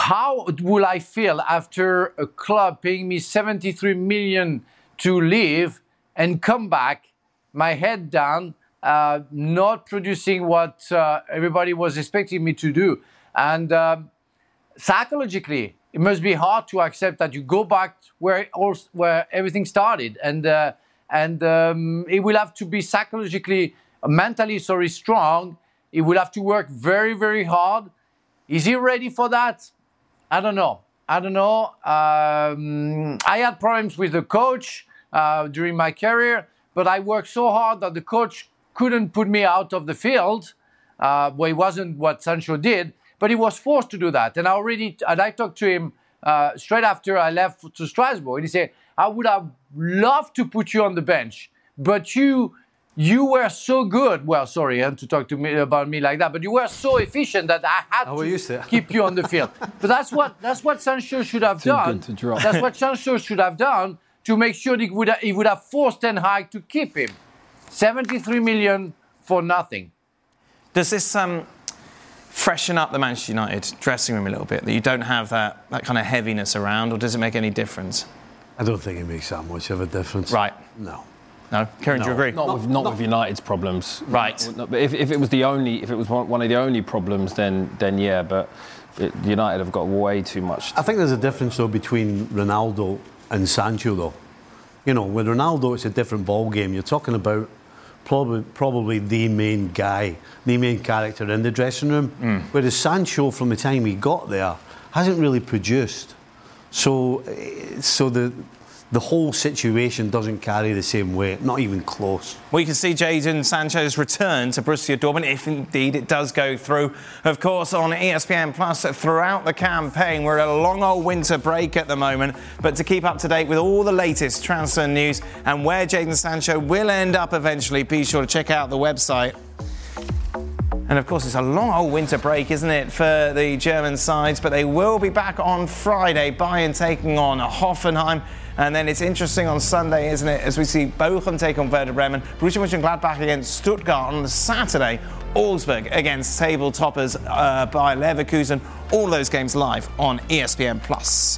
how will I feel after a club paying me 73 million to leave and come back, my head down, uh, not producing what uh, everybody was expecting me to do, and. Um, psychologically, it must be hard to accept that you go back where all, where everything started, and uh, and um, it will have to be psychologically, mentally, sorry, strong. It will have to work very, very hard. Is he ready for that? I don't know. I don't know. Um, I had problems with the coach uh, during my career, but I worked so hard that the coach couldn't put me out of the field. Uh, well, it wasn't what Sancho did, but he was forced to do that. And I already, and I talked to him uh, straight after I left to Strasbourg, and he said, "I would have loved to put you on the bench, but you." You were so good. Well, sorry uh, to talk to me about me like that, but you were so efficient that I had Oh, we're to used to it. keep you on the field. But that's what that's what Sancho should have Too done. good to drop. That's what Sancho should have done to make sure he would have, he would have forced Ten Hag to keep him. 73 million for nothing. Does this um, freshen up the Manchester United dressing room a little bit? That you don't have that, that kind of heaviness around, or does it make any difference? I don't think it makes that much of a difference. Right. No. No? Kieran, do you agree? Not, with not, with United's problems, Right. No, but if, if it was the only, if it was one one of the only problems, then then yeah. But it, United have got way too much. I think there's a difference though between Ronaldo and Sancho though. You know, with Ronaldo it's a different ball game. You're talking about probably probably the main guy, the main character in the dressing room. Whereas Sancho from the time he got there hasn't really produced. So eh, so the the whole situation doesn't carry the same weight, not even close. We can see Jadon Sancho's return to Borussia Dortmund, if indeed it does go through. Of course, on ESPN Plus throughout the campaign. We're at a long old winter break at the moment, but to keep up to date with all the latest transfer news and where Jadon Sancho will end up eventually, be sure to check out the website. And of course, it's a long old winter break, isn't it, for the German sides? But they will be back on Friday. Bayern taking on Hoffenheim. And then it's interesting on Sunday, isn't it, as we see Bochum take on Werder Bremen, Borussia Mönchengladbach against Stuttgart on Saturday, Augsburg against table toppers uh, Bayer Leverkusen. All those games live on ESPN Plus.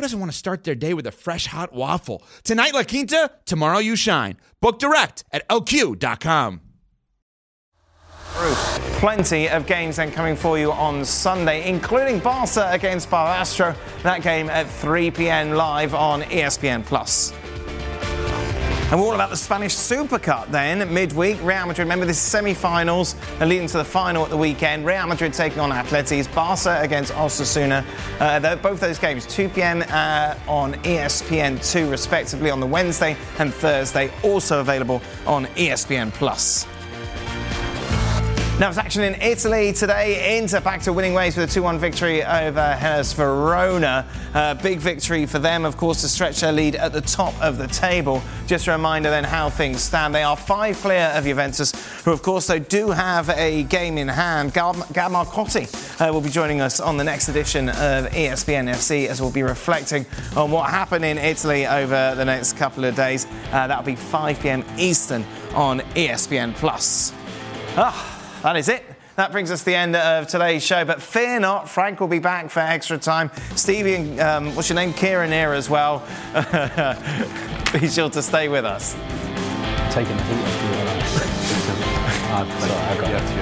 who doesn't want to start their day with a fresh hot waffle? Tonight, La Quinta, tomorrow, you shine. Book direct at lq.com. Plenty of games then coming for you on Sunday, including Barca against Barbastro. That game at 3 p.m. live on ESPN Plus. And we're all about the Spanish Super Cup then, midweek. Real Madrid, remember this semi-finals and leading to the final at the weekend. Real Madrid taking on Atleti, Barca against Osasuna. Uh, both those games, 2 p.m. Uh, on ESPN2 respectively on the Wednesday and Thursday, also available on ESPN Plus. Now, it's action in Italy today. Inter back to winning ways with a 2 1 victory over Hellas Verona. Uh, big victory for them, of course, to stretch their lead at the top of the table. Just a reminder then how things stand. They are five clear of Juventus, who, of course, they do have a game in hand. Gab, Marcotti uh, will be joining us on the next edition of ESPN FC as we'll be reflecting on what happened in Italy over the next couple of days. Uh, that'll be 5 p.m. Eastern on ESPN Plus. Ah. That is it. That brings us to the end of today's show. But fear not, Frank will be back for extra time. Stevie and um, what's your name? Kieran here as well. be sure to stay with us. Taking heat. Sorry, I got you.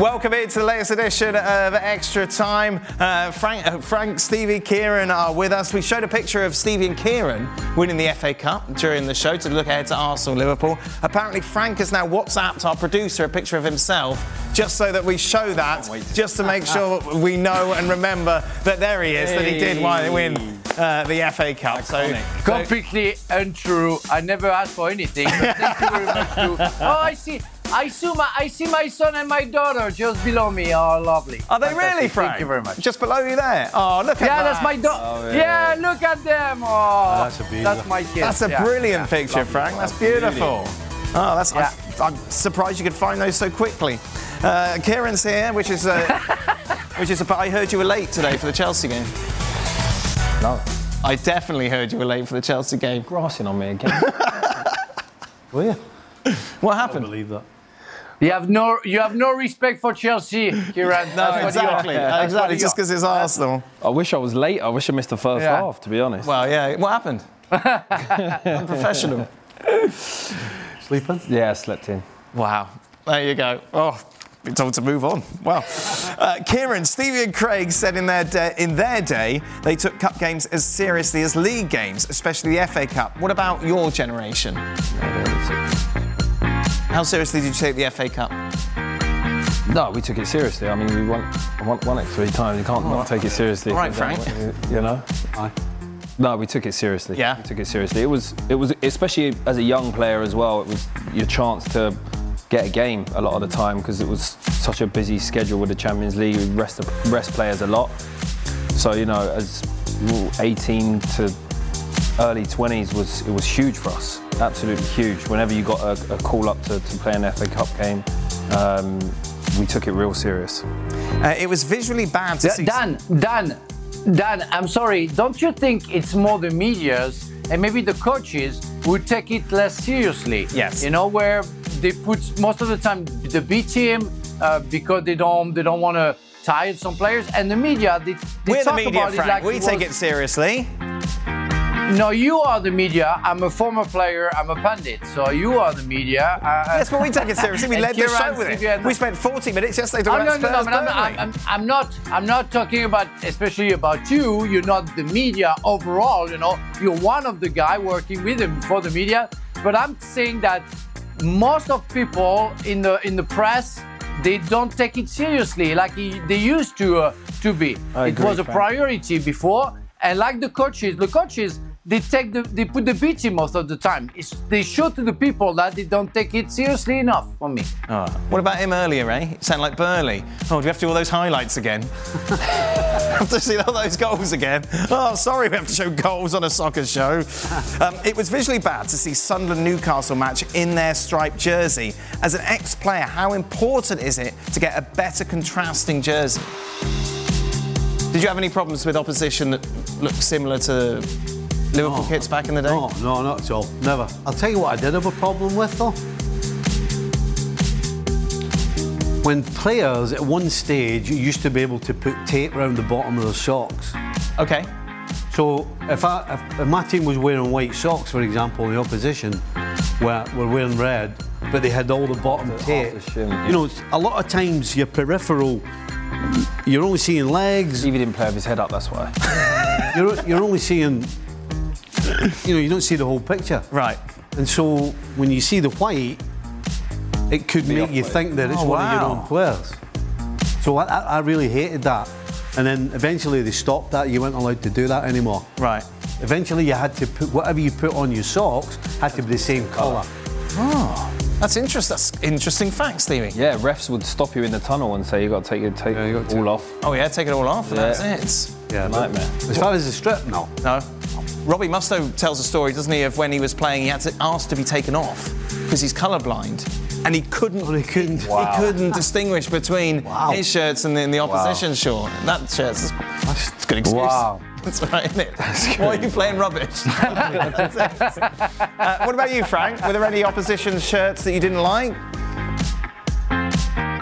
Welcome into the latest edition of Extra Time. Uh, Frank, uh, Frank, Stevie, Kieran are with us. We showed a picture of Stevie and Kieran winning the FA Cup during the show to look ahead to Arsenal Liverpool. Apparently, Frank has now WhatsApped our producer a picture of himself just so that we show that, just to make sure we know and remember that there he is, hey. that he did win uh, the FA Cup. So, completely untrue. I never asked for anything. thank you very much. To... Oh, I see. I see my I see my son and my daughter just below me. Oh, lovely. Are they Fantastic. really, Frank? Thank you very much. Just below you there. Oh, look at them. yeah, that. that's my daughter. Oh, yeah. yeah. look at them. Oh, oh that's a beautiful. That's my kid. That's a yeah. brilliant yeah. picture, Lovely. Frank. That's beautiful. Oh, that's. Yeah. I'm, I'm, surprised you could find those so quickly. Uh, Kieran's here, which is, uh, which is. A, I heard you were late today for the Chelsea game. No. I definitely heard you were late for the Chelsea game. Grassing on me again. Were you? What happened? I believe that. You have no, you have no respect for Chelsea, Kieran. no, exactly, exactly. Just because it's Arsenal. I wish I was late. I wish I missed the first yeah. half. To be honest. Well, yeah. What happened? Unprofessional. Sleeping? Yeah, I slept in. Wow. There you go. Oh, been told to move on. Well, uh, Kieran, Stevie, and Craig said in their day, in their day they took cup games as seriously as league games, especially the FA Cup. What about your generation? How seriously did you take the FA Cup? No, we took it seriously. I mean, we won, won, won it three times. You can't oh, not take it seriously. All right, Frank. You know. Aye. No, we took it seriously. Yeah. We took it seriously. It was, it was, especially as a young player as well. It was your chance to get a game a lot of the time because it was such a busy schedule with the Champions League. We rest rest players a lot. So you know, as 18 to early 20s was it was huge for us, absolutely huge. Whenever you got a, a call up to, to, play an FA Cup game, um, we took it real serious. Uh, it was visually bad to D- see. Dan, Dan, Dan, I'm sorry. Don't you think it's more the media's and maybe the coaches would take it less seriously? Yes. You know where they put most of the time the B team uh, because they don't they don't want to tire some players. And the media, they, they We're the media, about Frank. it like we it take was- it seriously. No, you are the media. I'm a former player. I'm a pundit. So you are the media. Uh, Yes, but we take it seriously. We led the show with it. Stevie- We spent 40 minutes yesterday Oh, talking no, about no, no, Spurs I'm, I'm, I'm, I'm not. I'm not talking about, especially about you. You're not the media overall. You know, you're one of the guy working with them for the media. But I'm saying that most of people in the in the press they don't take it seriously like i- they used to uh, to be. I it agree, was a Frank. priority before, and like the coaches, the coaches. They take the, they put the beat in most of the time. It's, they show to the people that they don't take it seriously enough for me. Oh, what about him earlier, eh? It sounded like Burley. Oh, do we have to do all those highlights again? have to see all those goals again? Oh, sorry, we have to show goals on a soccer show. Um, it was visually bad to see Sunderland Newcastle match in their striped jersey. As an ex-player, how important is it to get a better contrasting jersey? Did you have any problems with opposition that looked similar to Liverpool kits back in the day? No, no, not at all. Never. I'll tell you what I did have a problem with though. When players at one stage used to be able to put tape around the bottom of their socks. Okay. So if, I, if, if my team was wearing white socks, for example, the opposition were, were wearing red, but they had all the bottom tape. the shin, You know, a lot of times your peripheral, you're only seeing legs. Stevie didn't play with his head up, that's why. You're, you're only seeing, you know, you don't see the whole picture. Right. And so when you see the white, it could make you think that it's Oh, one of your wow. own players. So I, I I really hated that. And then eventually they stopped that. You weren't allowed to do that anymore. Right. Eventually you had to put whatever you put on your socks had to be the same colour. Oh, that's interesting. That's interesting fact, Stevie. Yeah, refs would stop you in the tunnel and say you got to take, your take you got it to- all off. Oh yeah, take it all off. and Yeah. That's it. Yeah, Nightmare. As far as the strip, no. No. Robbie Mustoe tells a story, doesn't he, of when he was playing, he had to ask to be taken off because he's colourblind. And he couldn't, he couldn't. wow. he couldn't distinguish between Wow. his shirts and the, and the opposition shirt. That shirt's it's a good excuse. Wow. That's right, isn't it? Why are you playing rubbish? Uh, what about you, Frank? Were there any opposition shirts that you didn't like?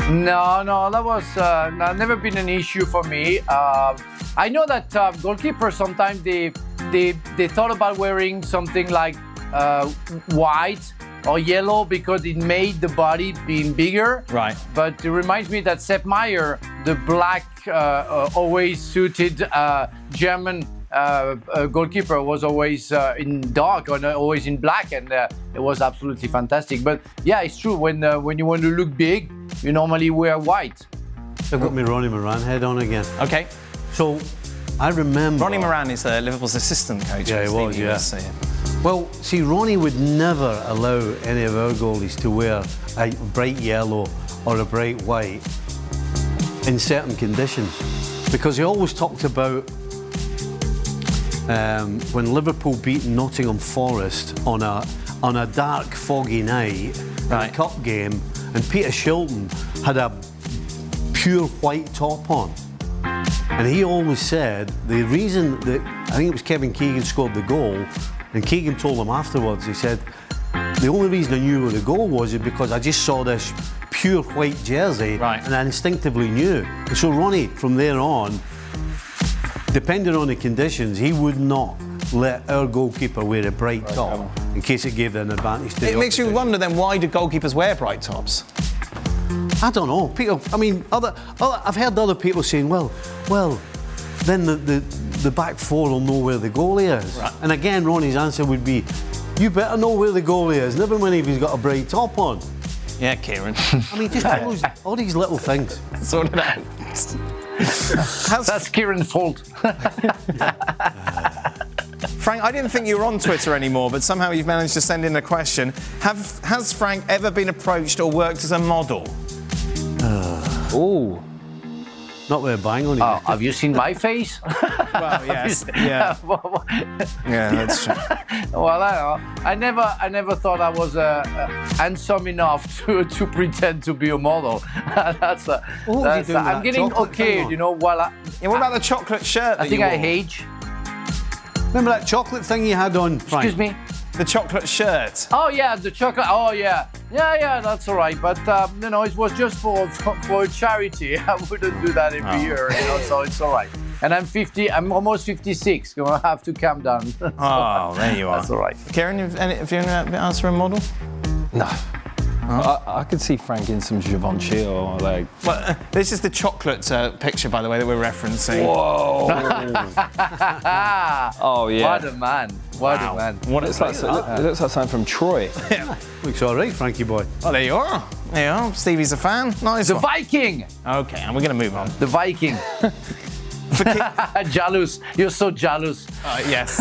No, no, that was uh, never been an issue for me. Uh, I know that uh, goalkeepers sometimes they they they thought about wearing something like uh, white or yellow because it made the body being bigger. Right. But it reminds me that Sepp Maier, the black, uh, uh, always suited uh, German uh, uh, goalkeeper, was always uh, in dark or no, always in black, and uh, it was absolutely fantastic. But yeah, it's true. When uh, when you want to look big, you normally wear white. I've got my Ronnie Moran head on again. Okay. So I remember. Ronnie Moran is uh, Liverpool's assistant coach. Yeah, he was, yeah. saying. Well, see, Ronnie would never allow any of our goalies to wear a bright yellow or a bright white in certain conditions because he always talked about um, when Liverpool beat Nottingham Forest on a on a dark, foggy night in a cup game, and Peter Shilton had a pure white top on. And he always said the reason that I think it was Kevin Keegan scored the goal, and Keegan told him afterwards, he said, the only reason I knew where the goal was is because I just saw this pure white jersey Right. and I instinctively knew. And so Ronnie, from there on, depending on the conditions, he would not let our goalkeeper wear a bright top in case it gave them an advantage to It the makes you wonder then why do goalkeepers wear bright tops? I don't know. People, I mean, other, other, I've heard other people saying, well, well, then the, the, the back four will know where the goalie is. Right. And again, Ronnie's answer would be, you better know where the goalie is, never mind if he's got a bright top on. Yeah, Kieran. I mean, just all, those, all these little things. sort it out. How's, That's Kieran's fault. Frank, I didn't think you were on Twitter anymore, but somehow you've managed to send in a question. Have, has Frank ever been approached or worked as a model? Ooh. Not with a bang on it. Oh, have you seen my face? Well, yes. Yeah. Yeah, that's true. I. I never, I never thought I was uh, uh, handsome enough to, to pretend to be a model. that's, uh, What was he that's doing uh, with I'm getting chocolate okay, you know. While I, Yeah, what about the chocolate shirt that I think you I wore? age. Remember that chocolate thing you had on, Frank? Excuse me. The chocolate shirt. Oh yeah, the chocolate. Oh yeah, yeah, yeah. That's all right. But um, you know, it was just for for, for charity. I wouldn't do that every Oh. year. You know, so it's all right. And I'm 50. I'm almost 56. Gonna have to calm down. Oh, there you are. That's all right. Karen, have, any, have you ever asked for a model? No. I, I could see Frank in some Givenchy or like. Well, uh, this is the chocolate uh, picture, by the way, that we're referencing. Whoa! oh yeah. What a man. What Wow. a man. What It is looks like, that? it looks like something from Troy. Looks all right, Frankie boy. Oh, there you are. There you are. Stevie's a fan. Nice The one. Viking. Okay, and we're going to move on. The Viking. jealous. You're so jealous. Uh, yes.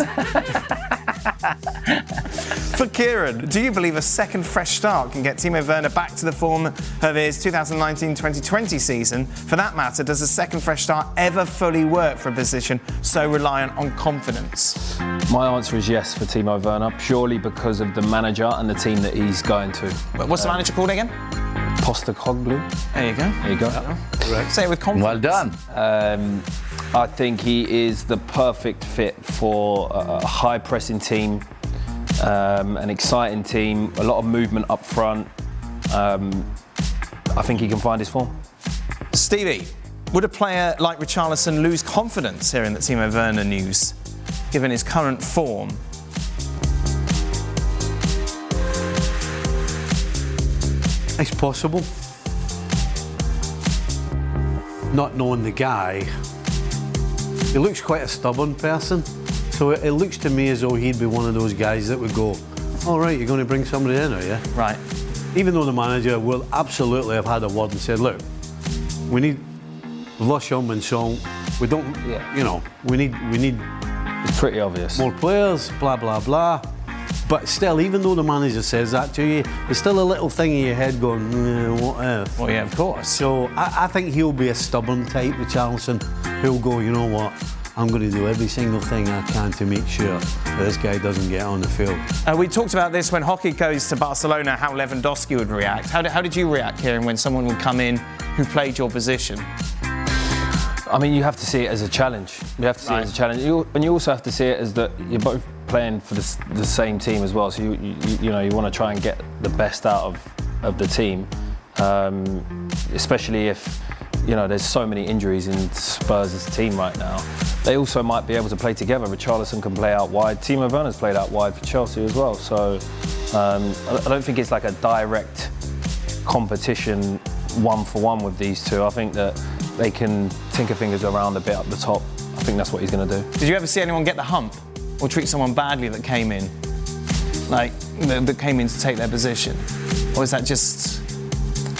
For Kieran, do you believe a second fresh start can get Timo Werner back to the form of his 2019-2020 season? For that matter, does a second fresh start ever fully work for a position so reliant on confidence? My answer is yes for Timo Werner, purely because of the manager and the team that he's going to. What's the manager called again? Postecoglou. There you go. There you go. Say it with confidence. Well done. Um, I think he is the perfect fit for a a high pressing team, um, an exciting team, a lot of movement up front. Um, I think he can find his form. Stevie, would a player like Richarlison lose confidence hearing that Timo Werner news, given his current form? It's possible. Not knowing the guy, he looks quite a stubborn person. So it, it looks to me as though he'd be one of those guys that would go, all right, you're going to bring somebody in, are you? Right. Even though the manager will absolutely have had a word and said, look, we need Lusham and Song. We don't, Yeah. you know, we need, we need It's pretty obvious. more players, blah, blah, blah. But still, even though the manager says that to you, there's still a little thing in your head going, "Eh, what if? Well, yeah, of course. So I, I think he'll be a stubborn type, with Richarlison. He'll go, you know what? I'm going to do every single thing I can to make sure that this guy doesn't get on the field. Uh, we talked about this when hockey goes to Barcelona, how Lewandowski would react. How did, how did you react, Kieran, when someone would come in who played your position? I mean, you have to see it as a challenge. You have to see it as a challenge, you, and you also have to see it as that you're both playing for the, the same team as well. So you, you, you know, you want to try and get the best out of, of the team, um, especially if you know there's so many injuries in Spurs' team right now. They also might be able to play together. Richarlison can play out wide. Timo Werner's played out wide for Chelsea as well. So um, I don't think it's like a direct competition one for one with these two. I think that they can tinker fingers around a bit up the top. I think that's what he's going to do. Did you ever see anyone get the hump or treat someone badly that came in? Like, that came in to take their position? Or is that just.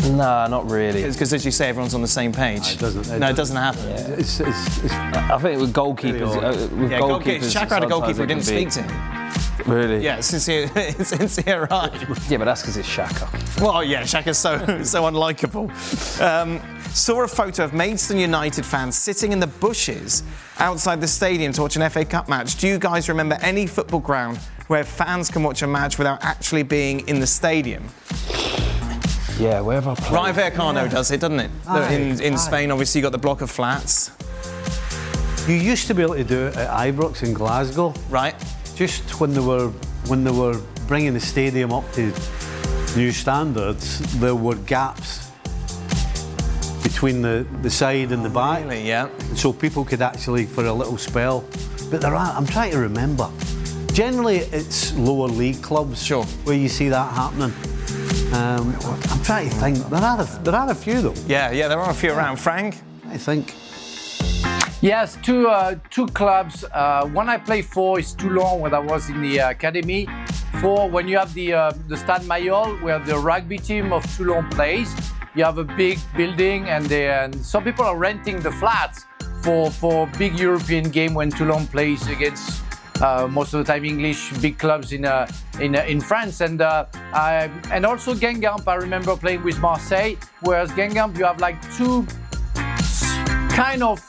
Nah, not really. Because, as you say, everyone's on the same page. it doesn't- it no, it doesn't- doesn't happen. It's, it's, it's, I think with goalkeepers, uh, with Yeah, goalkeepers. goalkeepers, Shaq had a goalkeeper who didn't can speak to him. Really? Yeah, since he, since he arrived. Yeah, but that's because it's Xhaka. Well, yeah, Xhaka's so so unlikable. Um, saw a photo of Maidstone United fans sitting in the bushes outside the stadium to watch an FA Cup match. Do you guys remember any football ground where fans can watch a match without actually being in the stadium? Yeah, where have I played? Rayo Vallecano does it, doesn't it? Aye, in in aye. Spain, obviously, you got the block of flats, you used to be able to do it at Ibrox in Glasgow. right? Just when they were when they were bringing the stadium up to new standards, there were gaps between the, the side and the back. Really, yeah. so people could actually for a little spell. But there are, I'm trying to remember. Generally, it's lower league clubs Sure. where you see that happening. Um, I'm trying to think. There are a, there are a few though. Yeah, yeah, there are a few around. Frank? I think. Yes, two uh, two clubs. Uh, one I play for is Toulon, when I was in the uh, academy. For when you have the uh, the Stade Mayol, where the rugby team of Toulon plays, you have a big building, and, they, and some people are renting the flats for for big European game when Toulon plays against. Uh, most of the time, English big clubs in uh, in uh, in France, and I, and also Guingamp. I remember playing with Marseille. Whereas Guingamp, you have like two kind of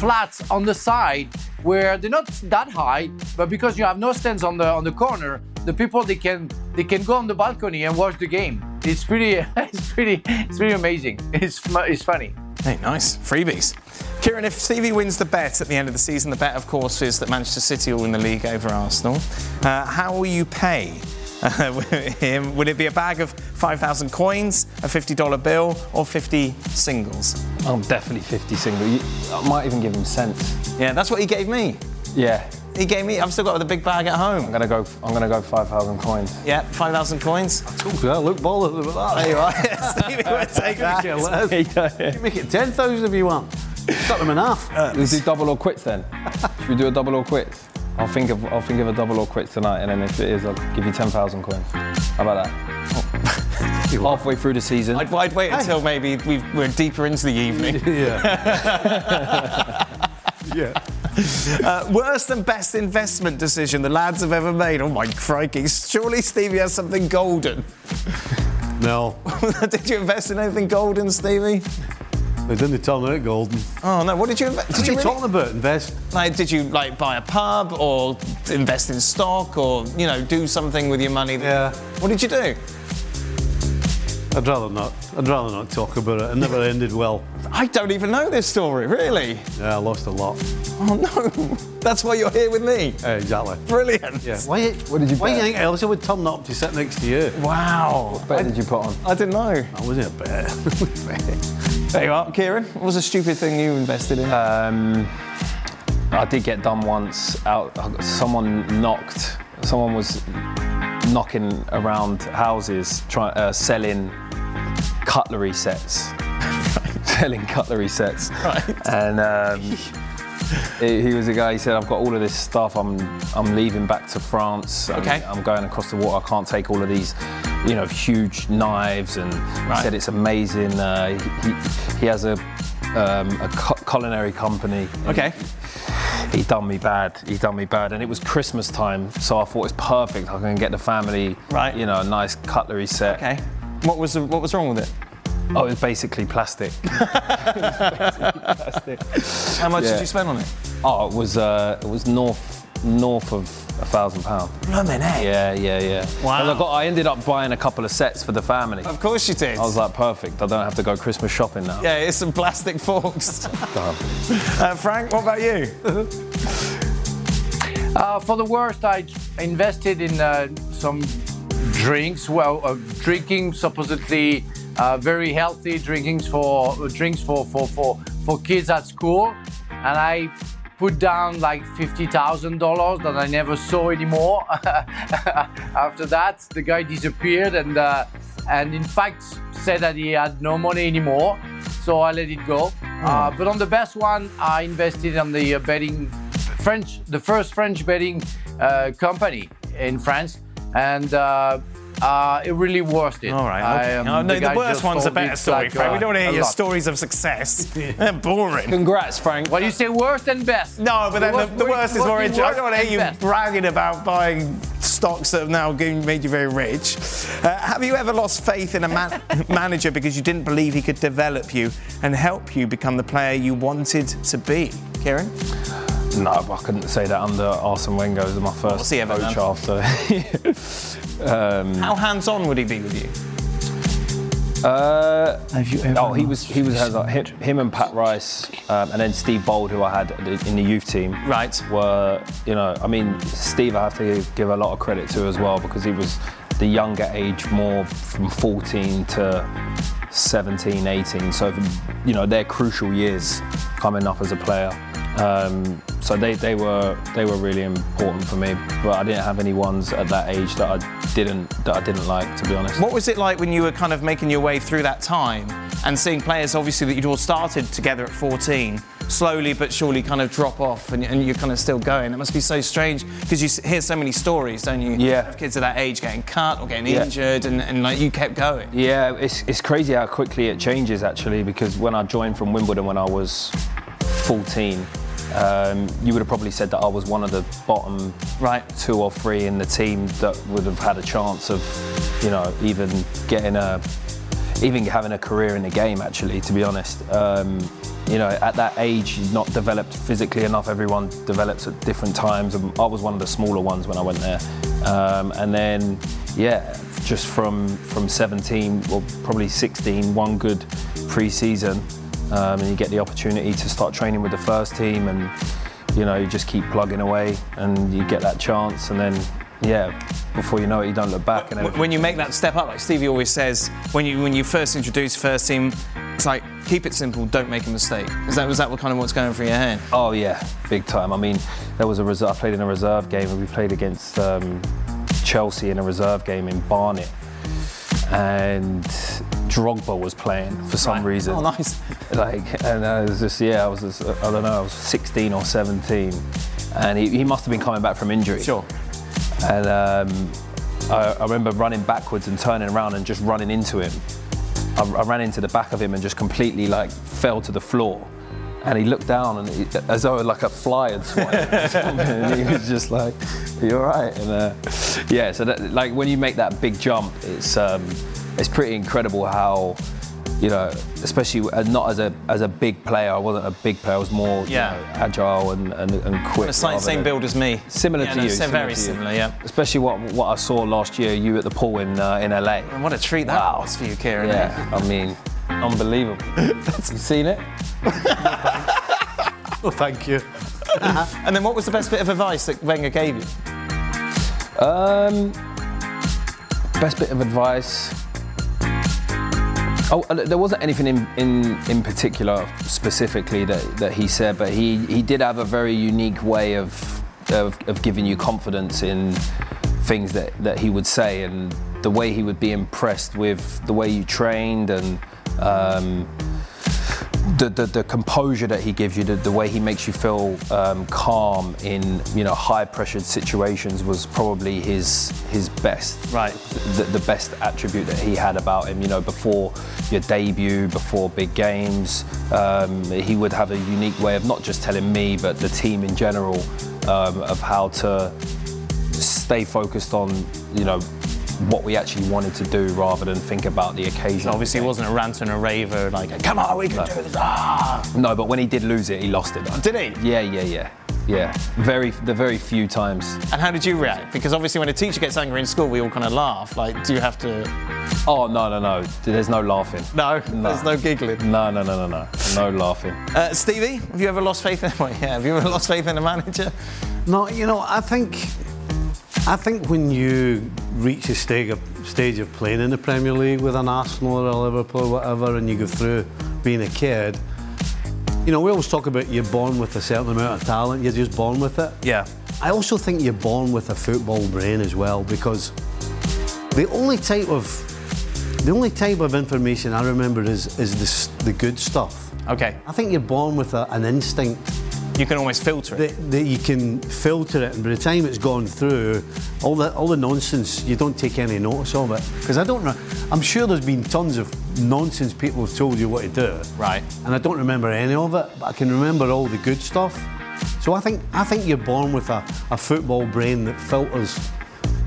flats on the side where they're not that high, but because you have no stands on the on the corner, the people they can they can go on the balcony and watch the game. It's pretty it's pretty it's pretty amazing. It's it's funny. Hey, nice. Freebies. Kieran, if Stevie wins the bet at the end of the season, the bet, of course, is that Manchester City will win the league over Arsenal. Uh, how will you pay uh, him? Would it be a bag of 5,000 coins, a $50 bill, or 50 singles? I'm definitely 50 single. You- I might even give him cents. Yeah, that's what he gave me. Yeah. He gave me. I've still got the big bag at home. I'm gonna go. I'm gonna go 5,000 coins. Yeah, 5,000 coins. Yeah, look baller with that. There you are. Stevie would take that. Yeah, let us- You make it 10,000 if you want. Cut them in half. Let's do double or quits then. Should we do a double or quits? I'll think of I'll think of a double or quits tonight, and then if it is, I'll give you 10,000 coins. How about that? Halfway through the season. I'd, I'd wait until maybe we've, we're deeper into the evening. yeah. yeah. Uh, worst and best investment decision the lads have ever made. Oh my crikey! Surely Stevie has something golden. No, did you invest in anything golden, Stevie? They didn't tell me it golden. Oh no! What did you invest? Did you really- talking about? Invest? like? Did you like buy a pub or invest in stock or you know do something with your money? Yeah. What did you do? I'd rather not. I'd rather not talk about it. It never ended well. I don't even know this story. Really? Yeah, I lost a lot. Oh no! That's why you're here with me. Yeah, exactly. Brilliant. Yeah. Why, What did you why do you bet? think Elsa would turn up to sit next to you? Wow. What bet did you put on? I didn't know. I wasn't a bet. There you are, Kieran. What was a stupid thing you invested in? Um, I did get done once. Out, someone knocked. Someone was knocking around houses, trying uh, selling cutlery sets. selling cutlery sets. Right. And um, he, he was a guy. He said, "I've got all of this stuff. I'm I'm leaving back to France. I'm- Okay. I'm going across the water. I can't take all of these." You know, huge knives, and Right. he said it's amazing. Uh, he, he, he has a um, a cu- culinary company. okay. He done me bad. He done me bad, and it was Christmas time, so I thought it's perfect. I can get the family, Right. You know, a nice cutlery set. Okay. What was the, what was wrong with it? Oh, it was basically plastic. How much Yeah. did you spend on it? Oh, it was uh, it was north north of a thousand pound. Blimmin' heck. Yeah, yeah, yeah. Wow. 'Cause I got. I ended up buying a couple of sets for the family. Of course you did. I was like, perfect. I don't have to go Christmas shopping now. yeah, it's some plastic forks. Uh, Frank, what about you? Uh, for the worst, I invested in uh, some drinks. Well, uh, drinking supposedly uh, very healthy drinkings for uh, drinks for, for for for kids at school, and I put down like fifty thousand dollars that I never saw anymore. After that, the guy disappeared and uh, and in fact said that he had no money anymore. So I let it go. Uh, but on the best one, I invested on the uh, betting French, the first French betting uh, company in France, and uh, uh, it really worth it. All right. I, Okay. um, oh, no, the, guy worst one's a told me better story, like, Frank. we uh, don't want to hear your lot. stories of success. They're boring. Congrats, Frank. What do you say, worst and best? No, but then the, worst- the worst is what more interesting. I don't want to hear you best? bragging about buying stocks that have now made you very rich. Uh, have you ever lost faith in a man- manager because you didn't believe he could develop you and help you become the player you wanted to be? Kieran? No, I couldn't say that under Arsene Wenger. It was my first What's he ever coach done? after. um, How hands-on would he be with you? Uh, Have you ever oh, he was he was has like, him, him and Pat Rice, um, and then Steve Bould, who I had in the youth team. Right. Were you know? I mean, Steve, I have to give a lot of credit to as well because he was the younger age, more from 14 to 17, 18. So you know, they're crucial years coming up as a player. Um, so they, they were they were really important for me, but I didn't have any ones at that age that I didn't that I didn't like, to be honest. What was it like when you were kind of making your way through that time and seeing players, obviously, that you'd all started together at 14, slowly but surely kind of drop off and, and you're kind of still going? It must be so strange because you hear so many stories, don't you? Yeah. Of kids at that age getting cut or getting Yeah. injured and, and like you kept going. Yeah, it's, it's crazy how quickly it changes actually because when I joined from Wimbledon when I was 14, um, you would have probably said that I was one of the bottom Right. two or three in the team that would have had a chance of, you know, even getting a, even having a career in the game. Actually, to be honest, um, you know, at that age, you're not developed physically enough. Everyone develops at different times, and I was one of the smaller ones when I went there. Um, and then, yeah, just from from 17 or probably 16, one good pre-season, um, and you get the opportunity to start training with the first team, and you know you just keep plugging away, and you get that chance, and then yeah, before you know it, you don't look back. And when you make that step up, like Stevie always says, when you when you first introduce first team, it's like keep it simple, don't make a mistake. Is that was that what kind of what's going through your head? Oh yeah, big time. I mean, there was a reserve. I played in a reserve game, and we played against um, Chelsea in a reserve game in Barnet, and Drogba was playing for some Right. reason. Oh, nice. Like, and I was just yeah, I was just, I don't know, I was 16 or 17, and he, he must have been coming back from injury. Sure. And um, I, I remember running backwards and turning around and just running into him. I, I ran into the back of him and just completely like fell to the floor. And he looked down and he, as though like a fly had swatted him. And he was just like, "You all right?" And uh, yeah, so that, like when you make that big jump, it's um, it's pretty incredible how you know, especially uh, not as a as a big player. I wasn't a big player. I was more you know, agile and, and, and quick. It's the same build as me. Similar Yeah, to no, you. so very to you. similar, yeah. Especially what what I saw last year, you at the pool in uh, in LA. And what a treat that wow. was for you, Kieran. Yeah, I mean, unbelievable. you seen it? Oh, thank you. and then what was the best bit of advice that Wenger gave you? Um, best bit of advice. Oh, uh, there wasn't anything in, in, in particular specifically that, that he said, but he, he did have a very unique way of, of, of giving you confidence in things that, that he would say and the way he would be impressed with the way you trained and um, the, the, the composure that he gives you, the, the way he makes you feel um, calm in you know high pressured situations was probably his his best. Right. The, the best attribute that he had about him. You know, before your debut, before big games, um, he would have a unique way of not just telling me, but the team in general, um, of how to stay focused on you know what we actually wanted to do rather than think about the occasion. Obviously, it wasn't a rant and a raver like, come on, we can do this. Ah. No, but when he did lose it, he lost it. Did he? Yeah, yeah, yeah, yeah. Very, the very few times. And how did you react? Because obviously, when a teacher gets angry in school, we all kind of laugh. Like, do you have to? Oh no, no, no. There's no laughing. No, there's no giggling. No, no, no, no, no. No laughing. Uh, Stevie, have you ever lost faith in? Well, yeah, have you ever lost faith in a manager? No, you know, I think, I think when you reach a stage of, stage of playing in the Premier League with an Arsenal or a Liverpool or whatever, and you go through being a kid, you know, we always talk about you're born with a certain amount of talent, you're just born with it. Yeah. I also think you're born with a football brain as well because the only type of the only type of information I remember is is the, the good stuff. Okay. I think you're born with a, an instinct You can almost filter it. that, that you can filter it, and by the time it's gone through, all the all the nonsense, you don't take any notice of it. Because I don't know, I'm sure there's been tons of nonsense people have told you what to do, Right. and I don't remember any of it, but I can remember all the good stuff. So I think I think you're born with a, a football brain that filters,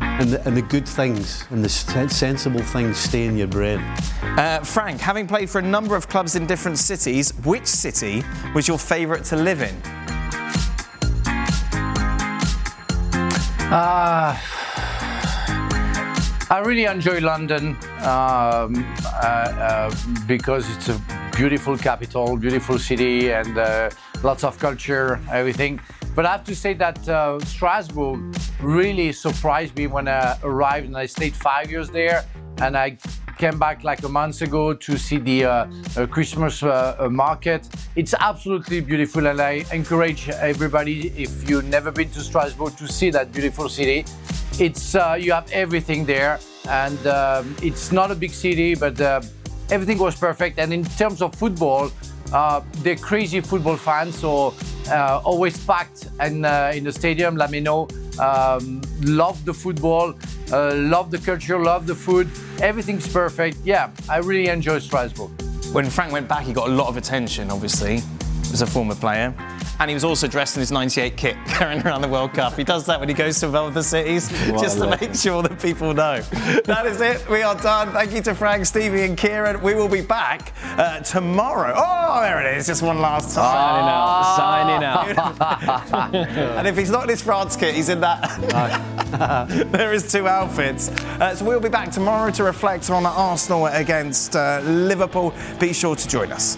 and the, and the good things and the sensible things stay in your brain. Uh, Frank, having played for a number of clubs in different cities, which city was your favourite to live in? Uh, I really enjoy London um, uh, uh, because it's a beautiful capital, beautiful city, and uh, lots of culture, everything. But I have to say that uh, Strasbourg really surprised me when I arrived, and I stayed five years there, and I came back like a month ago to see the uh, uh, Christmas uh, uh, market. It's absolutely beautiful, and I encourage everybody, if you've never been to Strasbourg, to see that beautiful city. It's you have everything there, and um, it's not a big city, but everything was perfect. And in terms of football, they're crazy football fans, so always packed and in the stadium. Let me know. Um, love the football, uh, love the culture, love the food. Everything's perfect. Yeah, I really enjoy Strasbourg. When Frank went back, he got a lot of attention, obviously, as a former player. And he was also dressed in his 98 kit carrying around the World Cup. He does that when he goes to other cities, What just to legend. make sure that people know. that is it. We are done. Thank you to Frank, Stevie, and Kieran. We will be back uh, tomorrow. Oh, there it is. Just one last time. Signing out. Signing out. and if he's not in his France kit, he's in that. there is two outfits. Uh, so we'll be back tomorrow to reflect on Arsenal against uh, Liverpool. Be sure to join us.